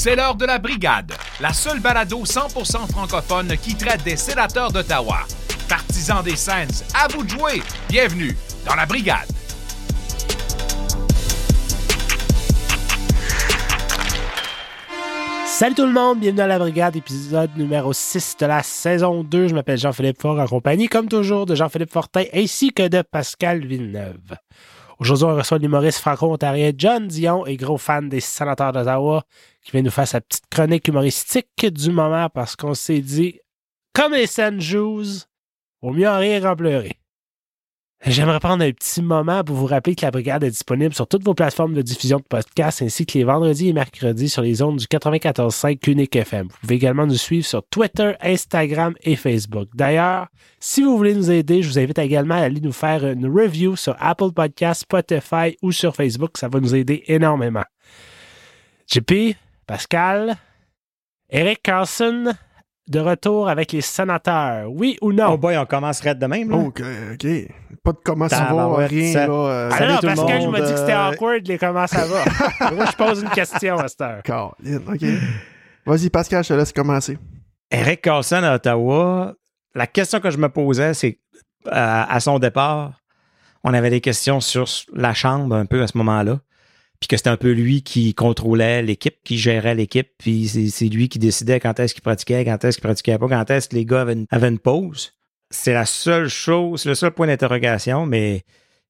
C'est l'heure de la brigade, la seule balado 100% francophone qui traite des sénateurs d'Ottawa. Partisans des Sens, à vous de jouer. Bienvenue dans la brigade. Salut tout le monde, bienvenue à la brigade, épisode numéro 6 de la saison 2. Je m'appelle Jean-Philippe Fort en compagnie, comme toujours, de Jean-Philippe Fortin ainsi que de Pascal Villeneuve. Aujourd'hui, on reçoit l'humoriste franco-ontarien John Dion et gros fan des sénateurs d'Ottawa qui vient nous faire sa petite chronique humoristique du moment parce qu'on s'est dit, comme les scènes jouent, au mieux en rire qu'en pleurer. J'aimerais prendre un petit moment pour vous rappeler que la brigade est disponible sur toutes vos plateformes de diffusion de podcasts ainsi que les vendredis et mercredis sur les ondes du 94.5 Unique FM. Vous pouvez également nous suivre sur Twitter, Instagram et Facebook. D'ailleurs, si vous voulez nous aider, je vous invite également à aller nous faire une review sur Apple Podcasts, Spotify ou sur Facebook. Ça va nous aider énormément. JP, Pascal, Eric Carlson, de retour avec les sénateurs. Oui ou non? Oh boy, on commencerait de même. Là. OK, OK. Pas de comment ça va, rien. ça- Là, euh, Ah Salut non, tout le Pascal, je me dis que c'était euh, awkward, les comment ça va. Moi, je pose une question à cette heure. Colin, OK. Vas-y, Pascal, je te laisse commencer. Eric Carlson à Ottawa, la question que je me posais, c'est euh, à son départ, on avait des questions sur la chambre un peu à ce moment-là. Puis que c'était un peu lui qui contrôlait l'équipe, qui gérait l'équipe, puis c'est c'est lui qui décidait quand est-ce qu'il pratiquait, quand est-ce qu'il pratiquait pas, quand est-ce que les gars avaient une, pause. C'est la seule chose, le seul point d'interrogation, mais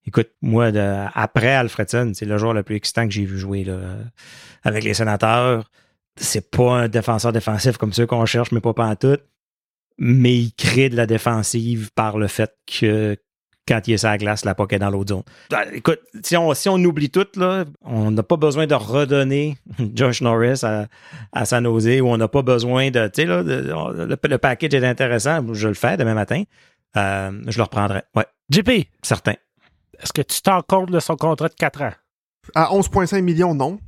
écoute, moi, de- après Alfredson, c'est le joueur le plus excitant que j'ai vu jouer là, avec les sénateurs. C'est pas un défenseur défensif comme ceux qu'on cherche, mais pas pantoute. Mais il crée de la défensive par le fait que quand il est sur la glace, la poque est dans l'autre zone. Ah, Écoute, si on, si on oublie tout, là, on n'a pas besoin de redonner Josh Norris à, à San Jose ou on n'a pas besoin de. Tu sais, là, de- le, le package est intéressant. Je le fais demain matin. Euh, je le reprendrai. Ouais, JP, certain. est-ce que tu t'en comptes de son contrat de 4 ans? À 11,5 millions, non.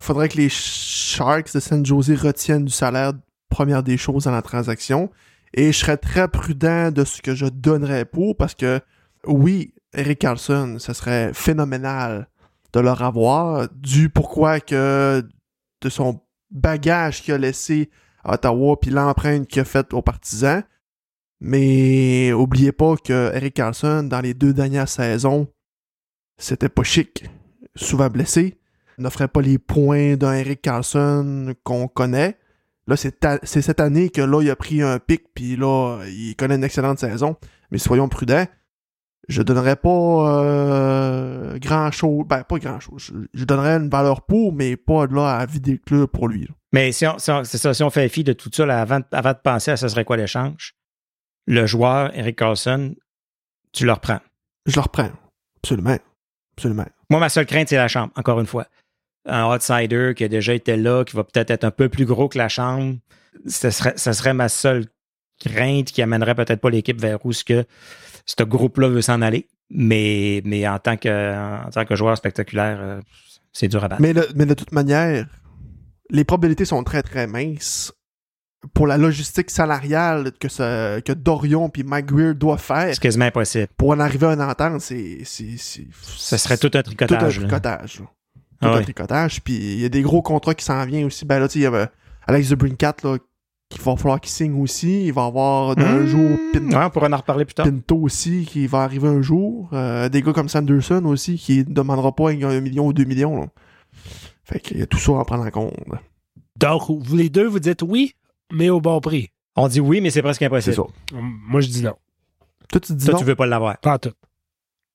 Faudrait que les Sharks de San Jose retiennent du salaire, première des choses dans la transaction. Et je serais très prudent de ce que je donnerais pour, parce que, oui, Eric Carlson, ce serait phénoménal de leur avoir, du pourquoi que de son bagage qu'il a laissé à Ottawa, puis l'empreinte qu'il a faite aux partisans. Mais oubliez pas que Eric Carlson, dans les deux dernières saisons, c'était pas chic. Souvent blessé. N'offrait pas les points d'un Eric Carlson qu'on connaît. Là, c'est c'est cette année que là, il a pris un pic, puis là, il connaît une excellente saison. Mais soyons prudents. Je donnerais pas euh, grand chose. Ben, pas grand chose. Je, je donnerais une valeur pour, mais pas de là à vider le club pour lui. là. Mais si on, si on- c'est ça, si on fait fi de tout ça, là, avant, avant de penser à ce serait quoi l'échange, le joueur, Eric Carlson, tu le reprends. Je le reprends. Absolument. Absolument. Moi, ma seule crainte, c'est la chambre, encore une fois. Un outsider qui a déjà été là, qui va peut-être être un peu plus gros que la chambre, ce serait, ça serait ma seule crainte qui amènerait peut-être pas l'équipe vers où ce que ce groupe-là veut s'en aller. Mais, mais en, tant que, en tant que joueur spectaculaire, euh, c'est dur à battre. Mais, de- mais de toute manière, les probabilités sont très très minces pour la logistique salariale que, ce- que Dorion puis Mike Greer doivent faire C'est quasiment impossible. pour en arriver à une entente. C'est, Ce serait tout un tout un tricotage. là. tricotage. là. Tout Ah un tricotage. Puis il y a des gros contrats qui s'en viennent aussi. Ben là, tu sais, il y avait Alex Debrincat là, qu'il va falloir qu'il signe aussi. Il va avoir d'un Mmh. jour Pin- Ouais, on pourra en reparler plus tard. Pinto aussi qui va arriver un jour. Euh, des gars comme Sanderson aussi qui ne demandera pas un million ou deux millions. là. Fait qu'il y a tout ça à prendre en compte. Donc, vous les deux, vous dites oui, mais au bon prix. On dit oui, mais c'est presque C'est impossible. ça. Moi, je dis non. Toi, tu dis Toi, non? tu veux pas l'avoir. Pas tout.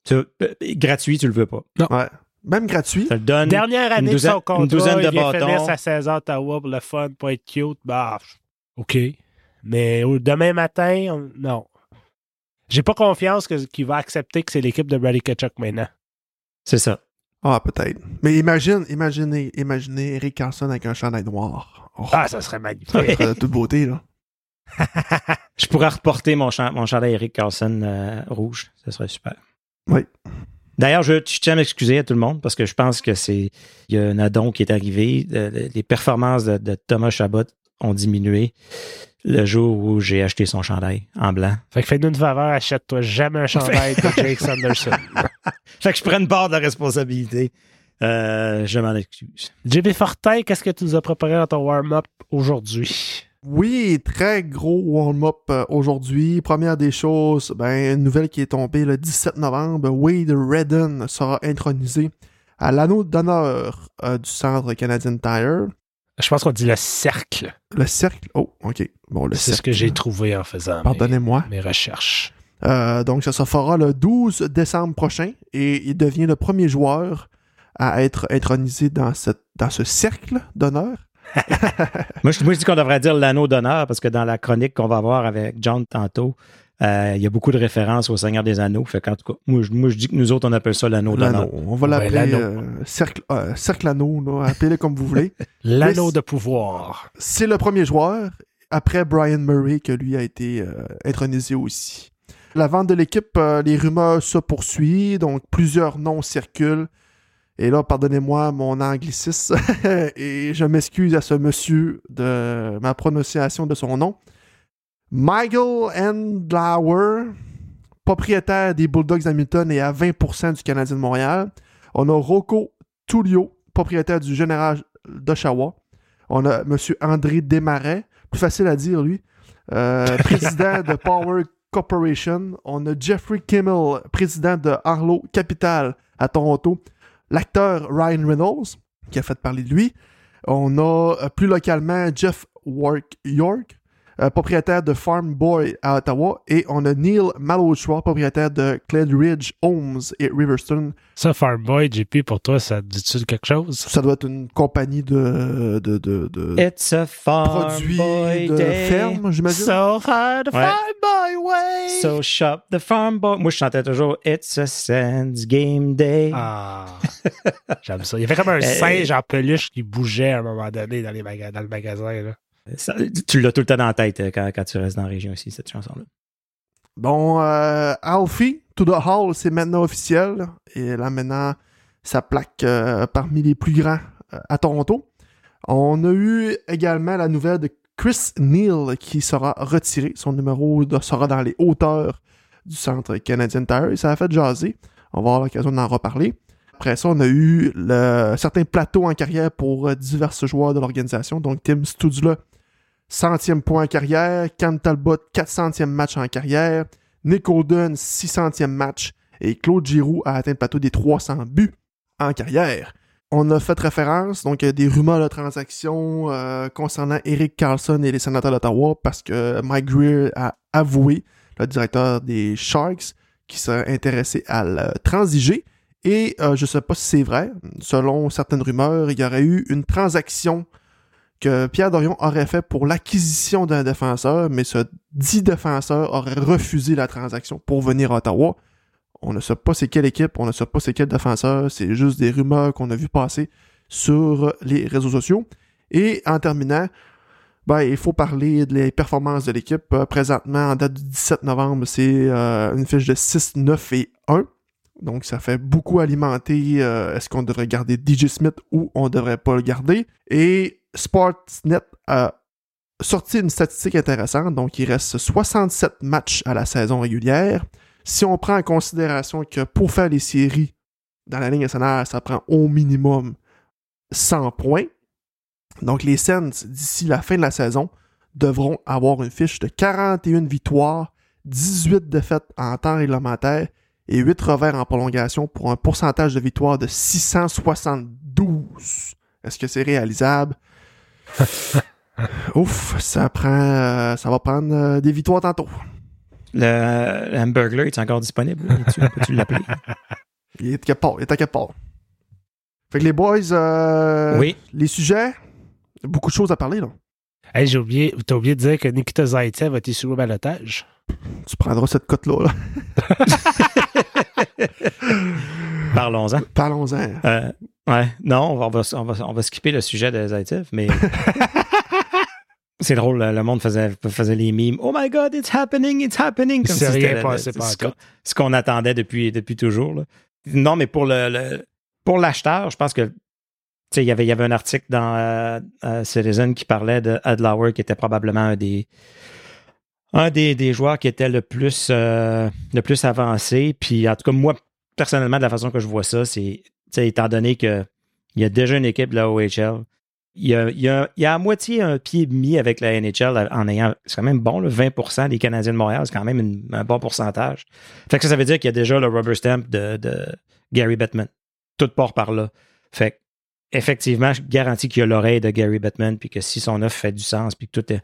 Tu- euh, gratuit, tu le veux pas. Ouais. Même gratuit? Ça le donne. Dernière année de douzaine- son une contrat, douzaine de il bâtons. finir sa saison à Ottawa pour le fun, pour être cute. Bah, OK. Mais au- demain matin, on- non. J'ai pas confiance que- qu'il va accepter que c'est l'équipe de Brady Kachuk maintenant. C'est ça. Ah, peut-être. Mais imagine, imaginez, imaginez Eric Carlson avec un chandail noir. Oh, Ah, ça serait magnifique. ça serait de toute beauté, là. Je pourrais reporter mon, cha- mon chandail Eric Carlson euh, rouge. Ce serait super. Oui. D'ailleurs, je, je tiens à m'excuser à tout le monde parce que je pense que c'est. Il y a un addon qui est arrivé. Euh, les performances de, de Thomas Chabot ont diminué le jour où j'ai acheté son chandail en blanc. Fait que fais-nous une faveur, achète-toi jamais un chandail de Jake Sanderson. Fait que je prends une part de la responsabilité. Euh, je m'en excuse. JB Fortin, qu'est-ce que tu nous as préparé dans ton warm-up aujourd'hui? Oui, très gros warm-up euh, aujourd'hui. Première des choses, ben, une nouvelle qui est tombée le 17 novembre. Wade Redden sera intronisé à l'anneau d'honneur euh, du Centre Canadian Tire. Je pense qu'on dit le cercle. Le cercle? Oh, ok. Bon, le C'est ce que j'ai trouvé en faisant mes, Pardonnez-moi. mes recherches. Euh, donc, ça se fera le 12 décembre prochain et il devient le premier joueur à être intronisé dans, cette, dans ce cercle d'honneur. Moi, je, moi, je dis qu'on devrait dire l'anneau d'honneur parce que dans la chronique qu'on va avoir avec John tantôt, euh, il y a beaucoup de références au Seigneur des Anneaux. Fait qu'en tout cas, moi, je, moi, je dis que nous autres, on appelle ça l'anneau. L'anneau. On va l'appeler euh, cercle, euh, cercle anneau, là, appelez-le comme vous voulez. L'anneau de pouvoir. C'est le premier joueur, après Brian Murray, que lui a été euh, intronisé aussi. La vente de l'équipe, euh, les rumeurs se poursuivent, donc plusieurs noms circulent. Et là, pardonnez-moi mon anglicisme, et je m'excuse à ce monsieur de ma prononciation de son nom. Michael Endlauer, propriétaire des Bulldogs d'Hamilton et à 20% du Canadien de Montréal. On a Rocco Tullio, propriétaire du Général d'Oshawa. On a M. André Desmarais, plus facile à dire lui, euh, président de Power Corporation. On a Jeffrey Kimmel, président de Arlo Capital à Toronto. L'acteur Ryan Reynolds, qui a fait parler de lui. On a euh, plus localement Jeff Work York, euh, propriétaire de Farm Boy à Ottawa. Et on a Neil Malhotra, propriétaire de Cledridge Homes et Riverstone. Ça, Farmboy, JP, pour toi, ça dit-tu quelque chose? Ça doit être une compagnie de, de, de, de It's a farm produits boy de day. ferme, j'imagine? So far the Ouais. Farmboy way! So shop the farm boy. Moi, je chantais toujours It's a Sands game day. Ah, j'aime ça. Il y avait comme un Euh, singe en peluche qui bougeait à un moment donné dans, les maga- dans le magasin. Là. Tu l'as tout le temps dans la tête euh, quand, tu restes dans la région ici, cette chanson-là. Bon, euh, Alfie, To the Hall, c'est maintenant officiel. Et là, maintenant, ça plaque euh, parmi les plus grands à Toronto. On a eu également la nouvelle de Chris Neal qui sera retiré. Son numéro sera dans les hauteurs du centre Canadian Tire. Et ça a fait jaser. On va avoir l'occasion d'en reparler. Après ça, on a eu certains plateaux en carrière pour euh, divers joueurs de l'organisation. Donc, Tim Studzla, centième point en carrière. Cam Talbot, 400e match en carrière. Nick Holden, 600e match. Et Claude Giroux a atteint le plateau des 300 buts en carrière. On a fait référence, donc, à des rumeurs de transactions euh, concernant Eric Carlson et les sénateurs d'Ottawa parce que Mike Greer a avoué, le directeur des Sharks, qui serait intéressé à le transiger. Et euh, je ne sais pas si c'est vrai. Selon certaines rumeurs, il y aurait eu une transaction que Pierre Dorion aurait fait pour l'acquisition d'un défenseur, mais ce dit défenseur aurait refusé la transaction pour venir à Ottawa. On ne sait pas c'est quelle équipe, on ne sait pas c'est quel défenseur, c'est juste des rumeurs qu'on a vu passer sur les réseaux sociaux. Et en terminant, ben, il faut parler des performances de l'équipe. Euh, présentement, en date du 17 novembre, c'est euh, une fiche de 6, 9 et 1. Donc, ça fait beaucoup alimenter euh, est-ce qu'on devrait garder DJ Smith ou on devrait pas le garder. Et Sportsnet a sorti une statistique intéressante. Donc, il reste 67 matchs à la saison régulière. Si on prend en considération que pour faire les séries dans la ligne nationale, ça prend au minimum 100 points. Donc, les Sens, d'ici la fin de la saison, devront avoir une fiche de 41 victoires, 18 défaites en temps réglementaire et 8 revers en prolongation pour un pourcentage de victoire de 672. Est-ce que c'est réalisable? Ouf, ça prend, euh, ça va prendre euh, des victoires tantôt. Le, le Hamburglar est encore disponible? Peux-tu l'appeler? Il est quelque part, il est à quelque part. Fait que les boys, euh, Oui. les sujets, beaucoup de choses à parler, là. Hey, j'ai oublié, t'as oublié de dire que Nikita Zaitsev a été sur le balotage. Tu prendras cette cote-là. là. Parlons-en. Parlons-en. Euh, ouais, non, on va, on, va, on, va, on va skipper le sujet de Zaitsev, mais c'est drôle, le monde faisait, faisait les mimes. Oh my god, it's happening, it's happening. Comme C'est si rien passé par ce qu'on- ce qu'on attendait depuis, depuis toujours. là. Non, mais pour le, le- pour l'acheteur, je pense que tu sais, il y avait, il y avait un article dans euh, euh, Citizen qui parlait de Adlauer, qui était probablement un des un des, des joueurs qui était le plus euh, le plus avancé. Puis en tout cas, moi, personnellement, de la façon que je vois ça, c'est étant donné que Il y a déjà une équipe de la OHL. Il y a, il y a, à moitié un pied mis avec la NHL en ayant. C'est quand même bon, le 20% des Canadiens de Montréal, c'est quand même un bon pourcentage. Fait que ça, ça veut dire qu'il y a déjà le rubber stamp de, de Gary Bettman. Tout part par là. Fait que, effectivement, je garantis qu'il y a l'oreille de Gary Bettman, puis que si son offre fait du sens, puis que tout est.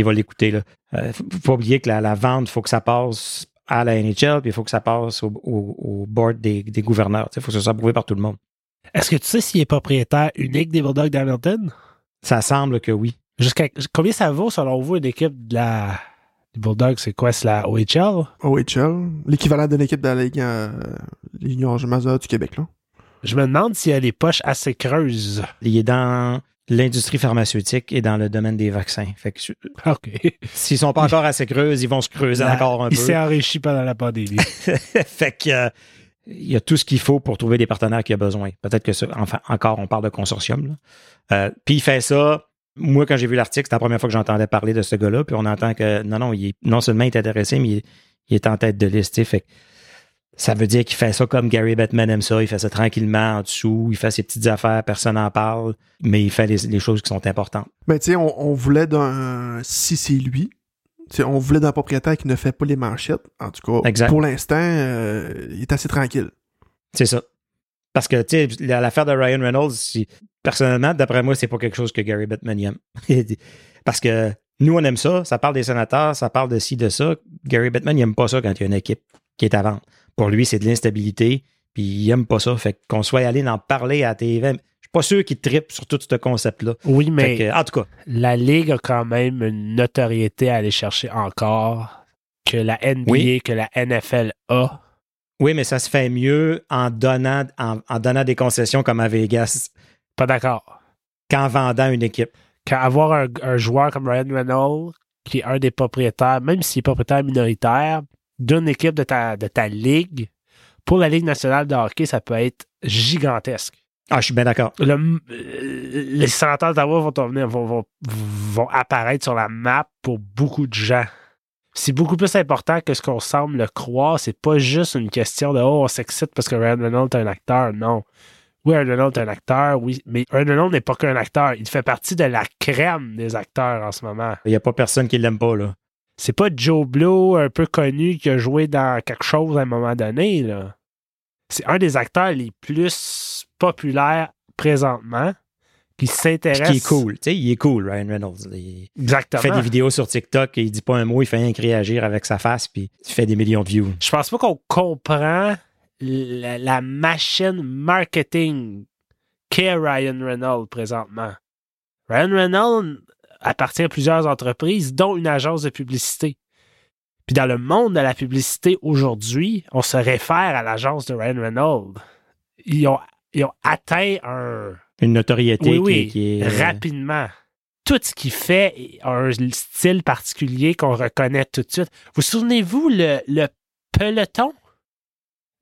Il va l'écouter. Là. Euh, faut, pas oublier que la, la vente, il faut que ça passe à la NHL, puis il faut que ça passe au, au- au board des, des gouverneurs. Il faut que ça soit approuvé par tout le monde. Est-ce que tu sais s'il est propriétaire unique des Bulldogs d'Hamilton? Ça semble que oui. Jusqu'à combien ça vaut selon vous une équipe de la des Bulldogs? C'est quoi? C'est la OHL? OHL, l'équivalent d'une équipe de la Ligue, euh, Ligue majeure du Québec, là. Je me demande s'il y a des poches assez creuses. Il est dans l'industrie pharmaceutique et dans le domaine des vaccins. Fait que OK. s'ils sont pas encore assez creuses, ils vont se creuser encore un il peu. s'est enrichi pendant la pandémie. fait que euh, il y a tout ce qu'il faut pour trouver des partenaires qu'il a besoin. Peut-être que ça, enfin, encore, on parle de consortium. Euh, puis il fait ça. Moi, quand j'ai vu l'article, c'était la première fois que j'entendais parler de ce gars-là. Puis on entend que non, non, il est, non seulement il est intéressé, mais il, est- il est en tête de liste. Fait que ça veut dire qu'il fait ça comme Gary Bettman aime ça. Il fait ça tranquillement en dessous. Il fait ses petites affaires, personne n'en parle. Mais il fait les, les choses qui sont importantes. Mais tu sais, on, on voulait d'un. Si c'est lui, on voulait d'un propriétaire qui ne fait pas les manchettes. En tout cas, Exact. pour l'instant, euh, il est assez tranquille. C'est ça. Parce que, tu sais, la- l'affaire de Ryan Reynolds, personnellement, d'après moi, c'est pas quelque chose que Gary Bettman aime. Parce que nous, on aime ça. Ça parle des sénateurs, ça parle de ci, de ça. Gary Bettman, il aime pas ça quand il y a une équipe qui est à vendre. Pour lui, c'est de l'instabilité, puis il aime pas ça. Fait qu'on soit allé en parler à TV, je suis pas sûr qu'il tripe sur tout ce concept-là. Oui, mais que, en tout cas, la Ligue a quand même une notoriété à aller chercher encore que la NBA, Oui. que la NFL a. oui, mais ça se fait mieux en donnant, en, en donnant des concessions comme à Vegas Pas d'accord. qu'en vendant une équipe. Qu'avoir un, un joueur comme Ryan Reynolds, qui est un des propriétaires, même s'il est propriétaire minoritaire, d'une équipe de ta, de ta ligue, pour la Ligue nationale de hockey, ça peut être gigantesque. Ah, je suis bien d'accord. Le- euh, les sénateurs d'Ottawa vont, vont, vont, vont apparaître sur la map pour beaucoup de gens. C'est beaucoup plus important que ce qu'on semble le croire. C'est pas juste une question de Oh, on s'excite parce que Ryan Reynolds est un acteur. Non. Oui, Ryan Reynolds est un acteur, oui, mais Ryan Reynolds n'est pas qu'un acteur. Il fait partie de la crème des acteurs en ce moment. Il n'y a pas personne qui l'aime pas, là. C'est pas Joe Blow, un peu connu, qui a joué dans quelque chose à un moment donné. là. C'est un des acteurs les plus populaires présentement, qui s'intéresse. qui est cool. Tu sais, il est cool, Ryan Reynolds. Il Exactement. fait des vidéos sur TikTok et il dit pas un mot, il fait rien que réagir avec sa face, puis il fait des millions de views. Je pense pas qu'on comprend la, la machine marketing qu'est Ryan Reynolds présentement. Ryan Reynolds appartient à plusieurs entreprises, dont une agence de publicité. Puis dans le monde de la publicité aujourd'hui, on se réfère à l'agence de Ryan Reynolds. Ils ont, ils ont atteint un, Une notoriété oui, qui, oui, qui est. rapidement. Tout ce qu'il fait a un style particulier qu'on reconnaît tout de suite. Vous souvenez-vous le, le peloton?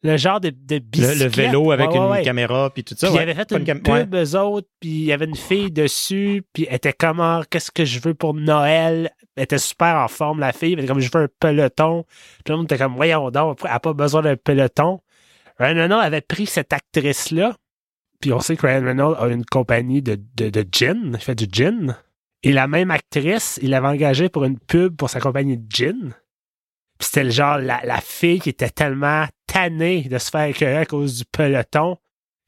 Le genre de, de le, bicyclette? le vélo avec Ouais, une ouais. caméra, puis tout ça. Puis il ouais. avait fait Pas une pub, eux autres, puis il y avait une fille dessus, puis elle était comment, qu'est-ce que je veux pour Noël? Elle était super en forme, la fille, elle était comme, je veux un peloton. Puis tout le monde était comme, voyons donc, elle n'a pas besoin d'un peloton. Ryan Reynolds avait pris cette actrice-là, puis on sait que Ryan Reynolds a une compagnie de, de, de gin, il fait du gin. Et la même actrice, il l'avait engagée pour une pub pour sa compagnie de gin. Puis c'était le genre, la, la fille qui était tellement tannée de se faire écœurer à cause du peloton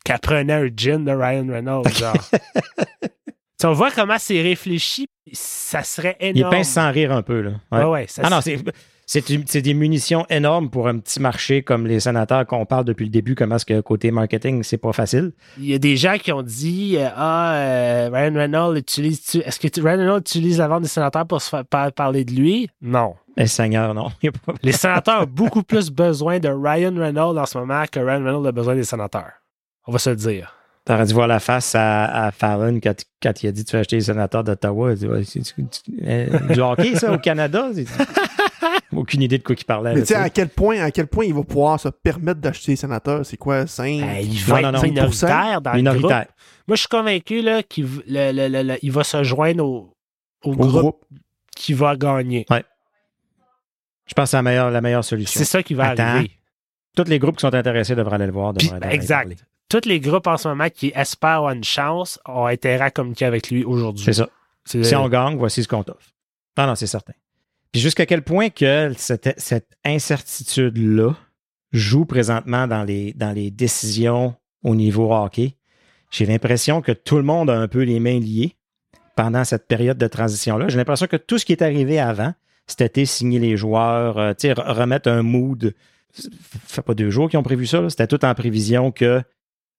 qu'elle prenait un gin de Ryan Reynolds, genre. On voit comment c'est réfléchi, ça serait Il énorme. pince sans rire un peu, là. Ouais. Ouais, ouais, ça Ah non, c'est. C'est des munitions énormes pour un petit marché comme les sénateurs qu'on parle depuis le début, comment est-ce que côté marketing, c'est pas facile. Il y a des gens qui ont dit euh, Ah, euh, Ryan Reynolds utilise. tu- Est-ce que tu- Ryan Reynolds utilise la vente des sénateurs pour se faire par- parler de lui? Non. Mais Seigneur, non. Les sénateurs ont beaucoup plus besoin de Ryan Reynolds en ce moment que Ryan Reynolds a besoin des sénateurs. On va se le dire. T'aurais dû voir la face à, à Fallon quand, quand il a dit tu veux acheter les sénateurs d'Ottawa. Il dit, Ouais, c'est- c'est- euh, Du hockey, ça, au Canada? Aucune idée de quoi il parlait. Mais tu sais, à quel point, à quel point il va pouvoir se permettre d'acheter les sénateurs? C'est quoi, 5? Euh, il va non, être non, minoritaire dans le groupe. Minoritaire. Moi, je suis convaincu là, qu'il v- le- le- le- le- il va se joindre au, au au groupe, groupe? qui va gagner. Je pense que c'est la meilleure, la meilleure solution. C'est ça qui va Attends. arriver. Tous les groupes qui sont intéressés devraient aller le voir. Puis, devraient aller exact. tous les groupes en ce moment qui espèrent avoir une chance ont intérêt à communiquer avec lui aujourd'hui. C'est ça. Si on gagne, voici ce qu'on t'offre. Non, non, c'est certain. Puis jusqu'à quel point que cette, incertitude-là joue présentement dans les, dans les décisions au niveau hockey, j'ai l'impression que tout le monde a un peu les mains liées pendant cette période de transition-là. J'ai l'impression que tout ce qui est arrivé avant, c'était signer les joueurs, euh, remettre un mood. Ça fait pas deux jours qu'ils ont prévu ça. C'était tout en prévision que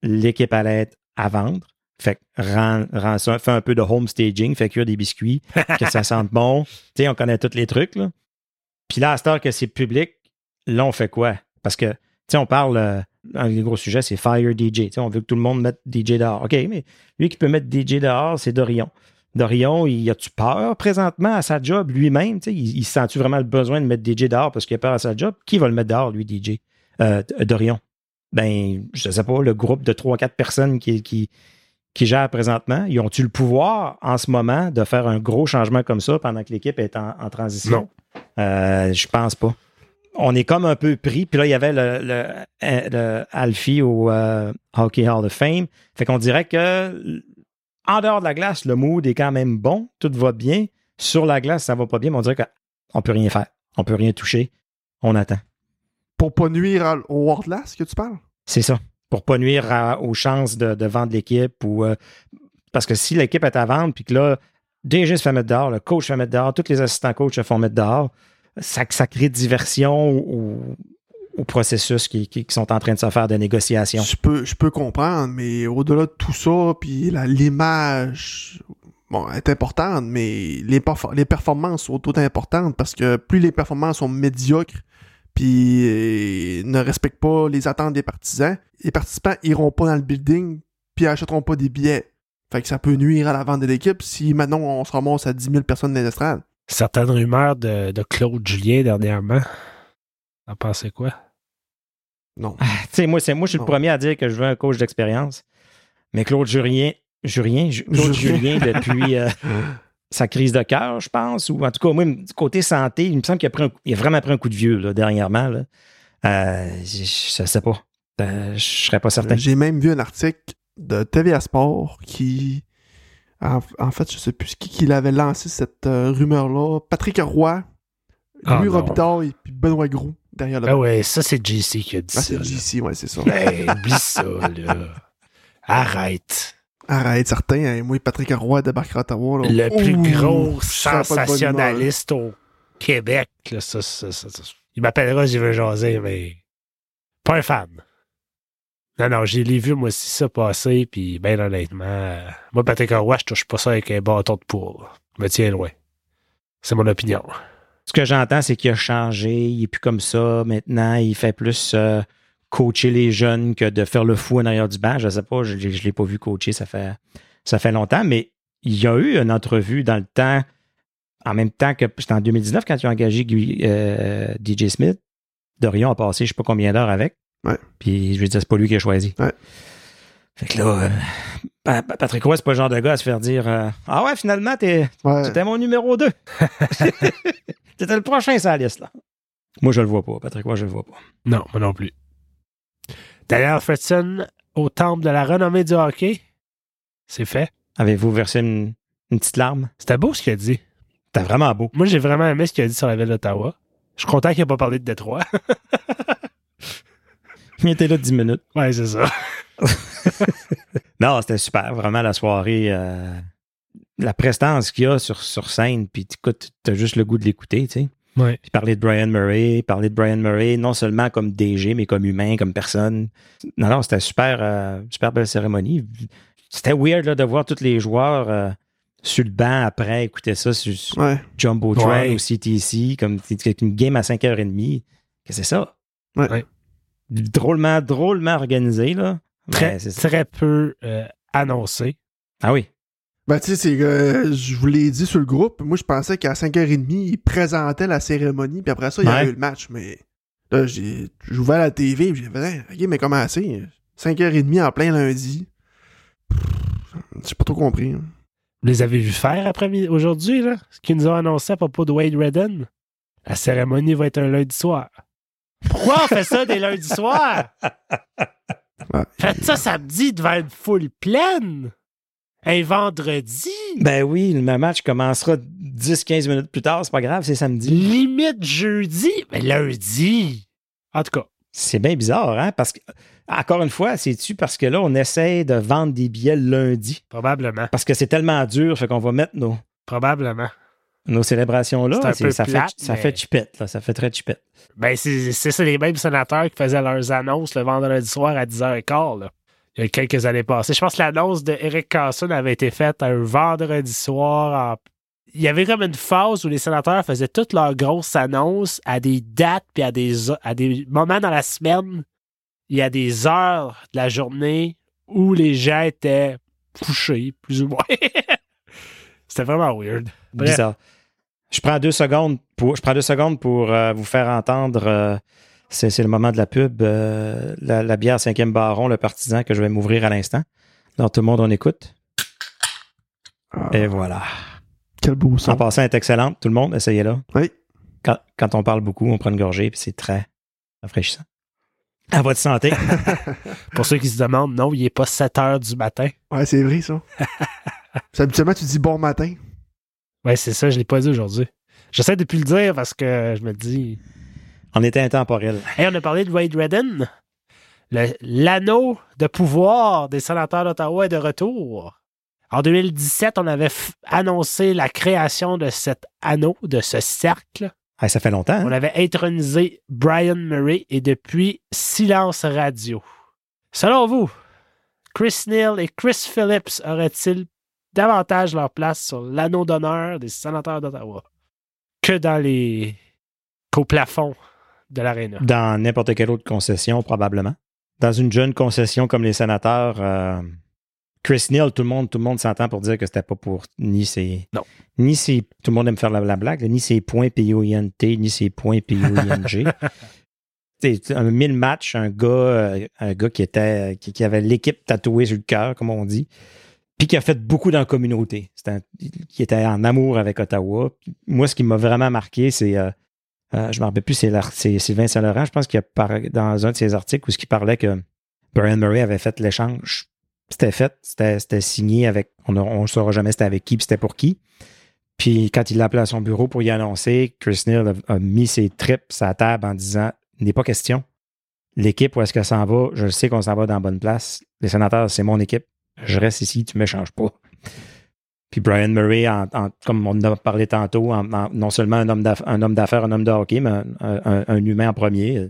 l'équipe allait être à vendre. Fait que rend, rend ça, fait un peu de home staging, fait cuire des biscuits, que ça sente bon. Tu sais, on connaît tous les trucs, là. Puis là, à cette heure que c'est public, là, on fait quoi? Parce que, tu sais, on parle, euh, un des gros sujets, c'est Fire DJ. Tu sais, on veut que tout le monde mette DJ dehors. OK, mais lui qui peut mettre DJ dehors, c'est Dorion. Dorion, il a-tu peur présentement à sa job lui-même? Tu sais, il, il sent-tu vraiment le besoin de mettre DJ dehors parce qu'il a peur à sa job? Qui va le mettre dehors, lui, DJ? Euh, Dorion. Ben, je sais pas, le groupe de 3-4 personnes qui, qui, qui gèrent présentement, ils ont-tu le pouvoir en ce moment de faire un gros changement comme ça pendant que l'équipe est en, en transition? Non. Euh, je pense pas. On est comme un peu pris. Puis là, il y avait le, le, le Alfie au euh, Hockey Hall of Fame. Fait qu'on dirait que en dehors de la glace, le mood est quand même bon. Tout va bien. Sur la glace, ça va pas bien, mais on dirait qu'on peut rien faire. On peut rien toucher. On attend. Pour pas nuire au Wordlast que tu parles? C'est ça. Pour pas nuire aux chances de, vendre l'équipe ou euh, parce que si l'équipe est à vendre puis que là, DG se fait mettre dehors, le coach se fait mettre dehors, tous les assistants coachs se font mettre dehors, ça, crée diversion au, au processus qui, sont en train de se faire de négociation. Je peux, je peux comprendre, mais au-delà de tout ça, puis l'image, bon, est importante, mais les, perfor- les performances sont tout importantes parce que plus les performances sont médiocres, puis euh, ne respectent pas les attentes des partisans, les participants iront pas dans le building, puis achèteront pas des billets. Fait que ça peut nuire à la vente de l'équipe si maintenant on se ramasse à 10 000 personnes dans l'estrade. Certaines rumeurs de, de Claude Julien dernièrement. T'en pensez quoi? Non. Tu sais, moi, c'est, moi, je suis le premier à dire que je veux un coach d'expérience. Mais Claude Julien, Julien, Ju- Claude Julien. Julien, depuis euh, sa crise de cœur, je pense, ou en tout cas, moi, du côté santé, il me semble qu'il a, pris un- il a vraiment pris un coup de vieux là, dernièrement. Là. Euh, je, je sais pas. Euh, je serais pas certain. J'ai même vu un article de TVA Sport qui. En, en fait, je sais plus qui, qui l'avait lancé cette euh, rumeur-là. Patrick Roy, Ah, Louis. Robitaille et puis Benoît Gros derrière le Ah ouais, ça c'est JC qui a dit Ah, ça. c'est. JC, ouais, c'est ça. Hey, oublie ça, là. Arrête. Arrête, certain. hein, moi, Patrick Roy débarquera à Ottawa. là. Le plus Ouh, gros sensationnaliste au Québec. Là, ça, ça, ça, ça. Il m'appellera si je veux jaser, mais pas un fan. Non, non, j'ai vu, moi aussi, ça passer, puis ben honnêtement, euh, moi, Patrick Roy, je touche pas ça avec un bâton de poule. Je me tiens loin. C'est mon opinion. Ce que j'entends, c'est qu'il a changé. Il est plus comme ça. Maintenant, il fait plus euh, coacher les jeunes que de faire le fou en arrière du banc. Je sais pas, je ne l'ai pas vu coacher, ça fait, ça fait longtemps, mais il y a eu une entrevue dans le temps, en même temps que c'était en 2019 quand ils ont engagé euh, DJ Smith. Dorion a passé je sais pas combien d'heures avec. Ouais. Puis je veux dire, c'est pas lui qui a choisi. Ouais. Fait que là, euh, Pa- Pa- Patrick Roy, c'est pas le genre de gars à se faire dire euh, Ah ouais, finalement, t'es, Ouais. mon numéro 2. C'était le prochain sur la liste, là. Moi, je le vois pas. Patrick Roy, je le vois pas. Non, moi non plus. D'ailleurs, Fredson, au temple de la renommée du hockey, c'est fait. Avez-vous versé une, une petite larme? C'était beau ce qu'il a dit. C'était vraiment beau. Moi, j'ai vraiment aimé ce qu'il a dit sur la ville d'Ottawa. Je suis content qu'il n'ait pas parlé de Détroit. Il était là 10 minutes. ouais, c'est ça. Non, c'était super. Vraiment, la soirée, euh, la prestance qu'il y a sur, sur scène, puis écoute, t'as juste le goût de l'écouter, tu sais. Ouais. Puis parler de Brian Murray, parler de Brian Murray, non seulement comme DG, mais comme humain, comme personne. Non, non, c'était super, euh, super belle cérémonie. C'était weird là, de voir tous les joueurs euh, sur le banc après écouter ça sur Ouais. Jumbotron Ouais. ou CTC, comme une game à 5h30. Qu'est-ce que c'est ça? Ouais. Drôlement, drôlement organisé, là. Très, très peu euh, annoncé. Ah oui. Ben, tu sais, c'est que je vous l'ai dit sur le groupe. Moi, je pensais qu'à 5h30, ils présentaient la cérémonie, puis après ça, il y Ouais. avait eu le match. Mais là, j'ai ouvert la TV, puis j'ai fait, Hein, ok, mais comment c'est? 5h30 en plein lundi. J'ai pas trop compris. hein. Vous les avez vus faire après aujourd'hui, là? Ce qu'ils nous ont annoncé à propos de Wade Redden? La cérémonie va être un lundi soir. Pourquoi on fait ça des lundis soirs? Ouais. Faites ça samedi devant une foule pleine. Un vendredi. Ben oui, le match commencera 10-15 minutes plus tard, c'est pas grave, c'est samedi. Limite jeudi. Mais lundi. En tout cas. C'est bien bizarre, hein? Parce que, encore une fois, c'est-tu parce que là, on essaie de vendre des billets le lundi? Probablement. Parce que c'est tellement dur, fait qu'on va mettre nos, Probablement. Nos célébrations là. C'est un c'est- peu ça, plate, fait, ça mais- fait chipette, là. Ça fait très chipette. Ben, c'est c'est ça, les mêmes sénateurs qui faisaient leurs annonces le vendredi soir à 10h15, là. Il y a quelques années passées. Je pense que l'annonce de Eric Carson avait été faite un vendredi soir. en- Il y avait comme une phase où les sénateurs faisaient toutes leurs grosses annonces à des dates puis à des, à des moments dans la semaine. Il y a des heures de la journée où les gens étaient couchés, plus ou moins. C'était vraiment weird. Bref. Bizarre. Je prends deux secondes pour, je prends deux secondes pour euh, vous faire entendre. euh, c'est, le moment de la pub. euh, la, la bière 5e Baron, le partisan, que je vais m'ouvrir à l'instant. Alors, tout le monde, on écoute. Ah, Et voilà. Quel beau En son. passant, elle est excellente. Tout le monde, essayez-la. Oui. Quand, quand on parle beaucoup, on prend une gorgée, puis c'est très rafraîchissant. À votre santé. Pour ceux qui se demandent, non, il n'est pas 7 heures du matin. Ouais, c'est vrai, ça. Habituellement, tu dis bon matin. Ouais, c'est ça, je l'ai pas dit aujourd'hui. J'essaie de plus le dire parce que je me dis. on était intemporel. Hey, on a parlé de Wade Redden. L'anneau de pouvoir des sénateurs d'Ottawa est de retour. En 2017, on avait annoncé la création de cet anneau, de ce cercle. Ah, ça fait longtemps. hein? On avait intronisé Brian Murray et depuis, silence radio. Selon vous, Chris Neal et Chris Phillips auraient-ils davantage leur place sur l'anneau d'honneur des sénateurs d'Ottawa que dans les qu'au plafond de l'aréna? Dans n'importe quelle autre concession, probablement. Dans une jeune concession comme les sénateurs, euh, Chris Neal, tout le monde, tout le monde s'entend pour dire que c'était pas pour ni ses. Non. Ni ses. Tout le monde aime faire la, la blague, ni ses points P-O-I-N-T, ni ses points P-O-I-N-G. C'est un mille match, un gars, euh, un gars qui était qui, qui avait l'équipe tatouée sur le cœur, comme on dit, puis qui a fait beaucoup dans la communauté. Un- qui était en amour avec Ottawa. Moi, ce qui m'a vraiment marqué, c'est euh, euh, je ne me rappelle plus, c'est Sylvain Saint-Laurent, je pense qu'il a par- dans un de ses articles où ce qui parlait que Brian Murray avait fait l'échange. C'était fait, c'était signé avec, on ne saura jamais c'était avec qui, c'était pour qui. Puis quand il l'a appelé à son bureau pour y annoncer, Chris Neal a, mis ses tripes à table en disant n'est pas question. L'équipe, où est-ce qu'elle s'en va? Je sais qu'on s'en va dans la bonne place. Les sénateurs, c'est mon équipe. Je reste ici, tu ne me changes pas. Puis Brian Murray, comme on en a parlé tantôt, non seulement un homme d'affaires, un homme de hockey, mais un, humain en premier, euh,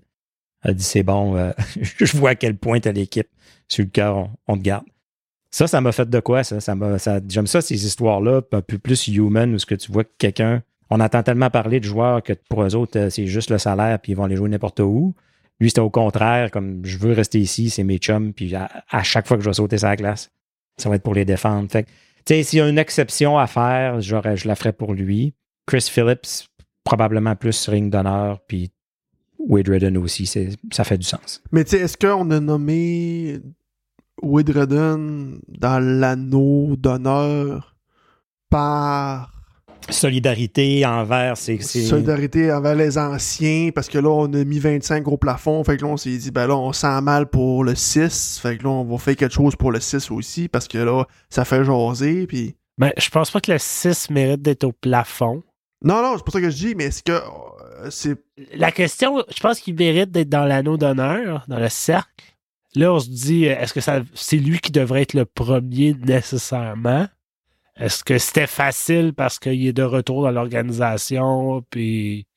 a dit c'est bon, euh, je vois à quel point tu as l'équipe sur le cœur, on, te garde. Ça, ça m'a fait de quoi, ça? ça, J'aime ça, ces histoires-là, un peu plus human, où ce que tu vois que quelqu'un. On entend tellement parler de joueurs que pour eux autres, euh, c'est juste le salaire, puis ils vont les jouer n'importe où. Lui, c'était au contraire, comme je veux rester ici, c'est mes chums, puis à, à chaque fois que je vais sauter sa glace, ça va être pour les défendre. S'il y a une exception à faire, je la ferais pour lui. Chris Phillips, probablement plus ring d'honneur, puis Wade Redden aussi, ça fait du sens. Mais tu sais, est-ce qu'on a nommé Wade Redden dans l'anneau d'honneur par Solidarité envers ces. ces- solidarité envers les anciens? Parce que là, on a mis 25 au plafond. Fait que là, on s'est dit, ben là, on sent mal pour le 6. Fait que là, on va faire quelque chose pour le 6 aussi. Parce que là, ça fait jaser. Puis. Ben, je pense pas que le 6 mérite d'être au plafond. Non, non, c'est pas ça que je dis, mais est-ce que euh, c'est. La question, je pense qu'il mérite d'être dans l'anneau d'honneur, dans le cercle. Là, on se dit, est-ce que ça, c'est lui qui devrait être le premier nécessairement? Est-ce que c'était facile parce qu'il est de retour dans l'organisation? Puis...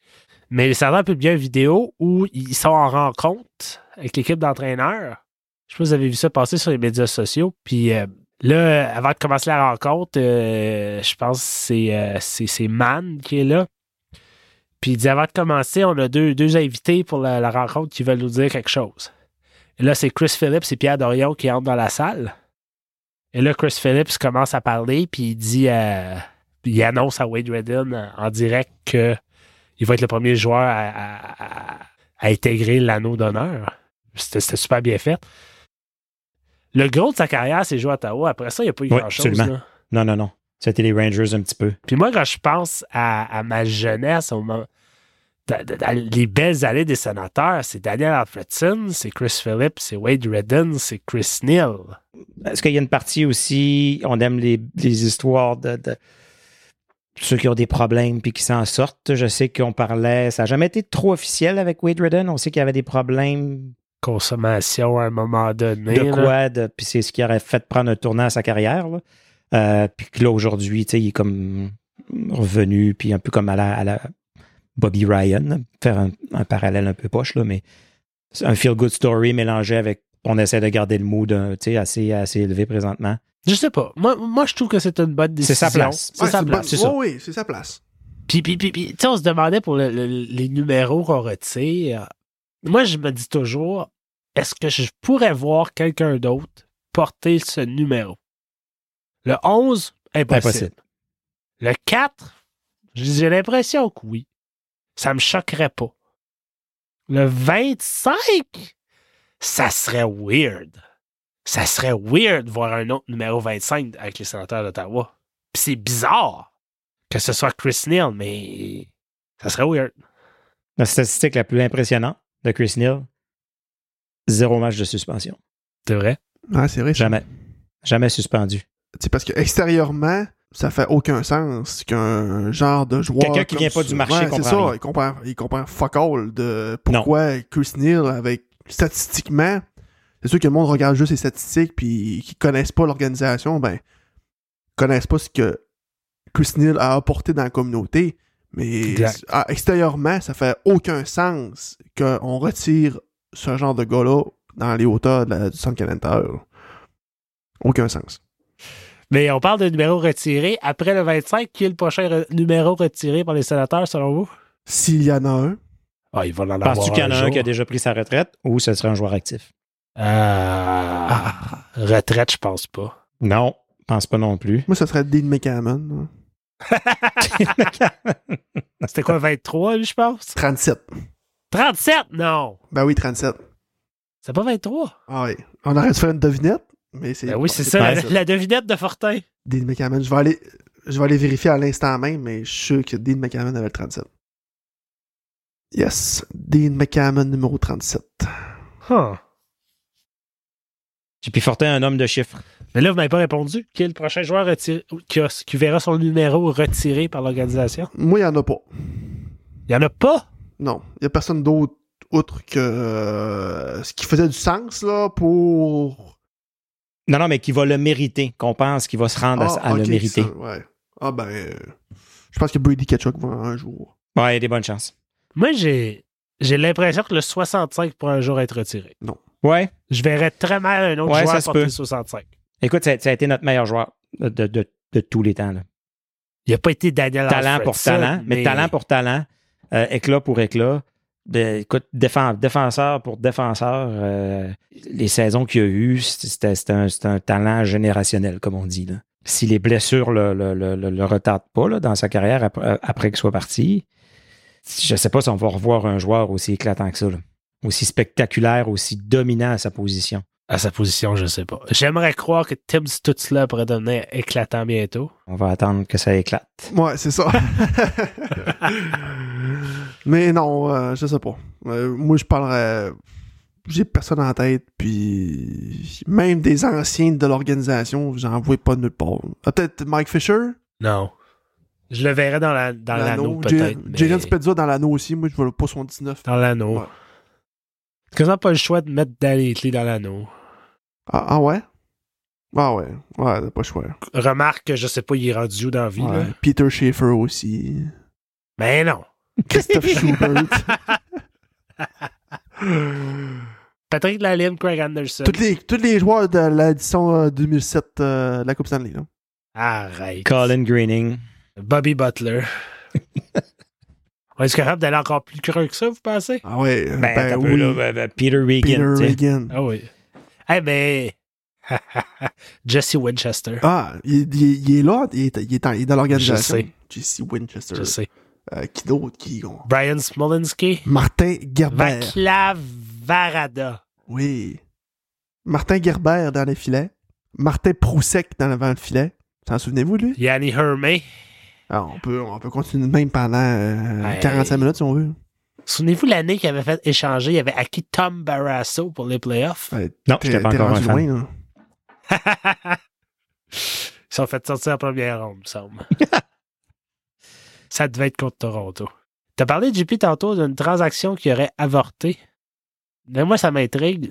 Mais les serveurs publient une vidéo où ils sont en rencontre avec l'équipe d'entraîneurs. Je sais pas si vous avez vu ça passer sur les médias sociaux. Puis euh, là, avant de commencer la rencontre, euh, je pense que c'est, euh, Man qui est là. Puis il dit avant de commencer, on a deux, deux invités pour la, la rencontre qui veulent nous dire quelque chose. Et là, c'est Chris Phillips et Pierre Dorion qui entrent dans la salle. Et là, Chris Phillips commence à parler, puis il dit, il annonce à Wade Redden en, direct que il va être le premier joueur à, à- à- à intégrer l'anneau d'honneur. C'était super bien fait. Le gros de sa carrière, c'est jouer à Ottawa. Après ça, il n'y a pas eu Oui, grand-chose. Non, non, non. C'était les Rangers un petit peu. Puis moi, quand je pense à, à ma jeunesse, au moment. Les belles années des sénateurs, c'est Daniel Alfredson, c'est Chris Phillips, c'est Wade Redden, c'est Chris Neal. Est-ce qu'il y a une partie aussi, on aime les, les histoires de, de ceux qui ont des problèmes puis qui s'en sortent? Je sais qu'on parlait, ça n'a jamais été trop officiel avec Wade Redden. On sait qu'il y avait des problèmes Consommation à un moment donné. de quoi, de- puis c'est ce qui aurait fait prendre un tournant à sa carrière. Là. Euh, puis que là, aujourd'hui, il est comme revenu, puis un peu comme à la, à la Bobby Ryan, faire un, un parallèle un peu poche, là, mais c'est un feel-good story mélangé avec on essaie de garder le mood euh, assez, assez élevé présentement. Je sais pas. Moi, moi, je trouve que c'est une bonne C'est décision. sa place. C'est Ouais, sa place. bonne- c'est ça. Ouais, oui, c'est sa place. Puis, puis, puis, puis, tu sais, on se demandait pour le- le- les numéros qu'on retire. Moi, je me dis toujours, est-ce que je pourrais voir quelqu'un d'autre porter ce numéro? Le 11, impossible. Impossible. Le 4, j'ai l'impression que oui. Ça me choquerait pas. Le 25, ça serait weird. Ça serait weird de voir un autre numéro 25 avec les sénateurs d'Ottawa. Puis c'est bizarre que ce soit Chris Neal, mais ça serait weird. La statistique la plus impressionnante de Chris Neal, zéro match de suspension. C'est vrai? Ouais, c'est vrai. Jamais. Jamais suspendu. C'est parce que extérieurement, ça fait aucun sens qu'un genre de joueur. Quelqu'un qui vient pas du marché C'est ça, il comprend, il comprend fuck all de pourquoi Chris Neal, avec statistiquement, c'est sûr que le monde regarde juste les statistiques puis qui connaissent pas l'organisation, ben, connaissent pas ce que Chris Neal a apporté dans la communauté. Mais Exact. ah, extérieurement, ça fait aucun sens qu'on retire ce genre de gars-là dans les hauteurs de la- du canadien. Aucun sens. Mais on parle de numéro retiré. Après le 25, qui est le prochain re- numéro retiré par les sénateurs, selon vous? S'il y en a un, Ah, il va en avoir Penses-tu qu'il y en a un qui a déjà pris sa retraite ou ce serait un joueur actif? Ah, retraite, je pense pas. Non, pense pas non plus. moi, ce serait Dean McCammon. C'était quoi, 23, lui, je pense? 37. 37? Non! Ben oui, 37. C'est pas 23? Ah oui. On aurait dû faire une devinette, mais c'est. Ben oui, c'est ça, la, 37. la devinette de Fortin. Dean McCammon. Je vais aller, je vais aller vérifier à l'instant même, mais je suis sûr que Dean McCammon avait le 37. Yes. Dean McCammon, numéro 37. Huh. JP Fortin, un homme de chiffres. Mais là, vous m'avez pas répondu. Qui est le prochain joueur retiré, qui, a- qui verra son numéro retiré par l'organisation? Moi, il n'y en a pas. Il y en a pas? Non. Il n'y a personne d'autre, outre que euh, ce qui faisait du sens, là, pour. Non, non, mais qui va le mériter, qu'on pense qu'il va se rendre à, à ok, le mériter. ça, ouais. Ah ben. euh, je pense que Brady Ketchuk va un jour. Ouais, il y a des bonnes chances. Moi, j'ai, j'ai l'impression que le 65 pourrait un jour être retiré. Ouais. Je verrais très mal un autre Ouais, joueur ça se porter peut. le 65. Écoute, ça, ça a été notre meilleur joueur de, de- de- de tous les temps. là. Il n'a pas été Daniel Talent pour talent, mais, talent pour talent, euh, éclat pour éclat. Ben, écoute, défen- défenseur pour défenseur, euh, les saisons qu'il a eu, c'était un, talent générationnel, comme on dit. Si les blessures le, le, retardent pas dans sa carrière après, après qu'il soit parti, je sais pas si on va revoir un joueur aussi éclatant que ça. Aussi spectaculaire, aussi dominant à sa position. À sa position, je sais pas. J'aimerais croire que Tim Stutzler pourrait devenir éclatant bientôt. On va attendre que ça éclate. Ouais, c'est ça. Mais non, euh, je sais pas. Euh, moi, je parlerais. J'ai personne en tête, puis même des anciens de l'organisation, j'en vois pas de nulle part. Ah, Peut-être Mike Fisher, Non. Je le verrais dans la- dans l'anneau, peut-être. mais- Jalen Spezza dans l'anneau aussi, moi je veux pas son 19. Dans l'anneau. Ouais. Quasiment pas le choix de mettre Danny Hitley dans l'anneau. Ah, ah ouais? Ah ouais, ouais, t'as pas le choix. Remarque que je sais pas, il est rendu où dans la vie. Ouais. Là. Peter Schaefer aussi. Mais non. Christophe Schubert. Patrick Laline, Craig Anderson. tous, les, tous les joueurs de l'édition euh, 2007 euh, de la Coupe Stanley. Là. Arrête. Colin Greening. Bobby Butler. On est capable d'aller encore plus creux que ça, vous pensez? Ah ouais, Ben, ben, peu, là, ben, ben, Peter Regan. Peter. Regan. Ah oui. Eh mais Jesse Winchester. Ah, il, il- il est là, il est, il est, dans- il est dans l'organisation. Je sais. Jesse Winchester. Je sais. Euh, qui d'autre qui ont- Brian Smolinski. Martin Gerber. Vaclav Varada. Oui. Martin Gerber dans les filets. Martin Proussek dans l'avant le filet. S'en souvenez-vous, lui? Yanni Hermé. Ah, on, peut, on peut continuer de même pendant euh, Ouais. 45 minutes si on veut. Souvenez-vous l'année qu'il avait fait échanger, il avait acquis Tom Barrasso pour les playoffs? Ouais, Non, j'étais pas encore un fan. loin, là. Ils sont fait sortir en première ronde, me semble. Ça devait être contre Toronto. T'as parlé, JP, tantôt d'une transaction qui aurait avorté. Mais moi, ça m'intrigue.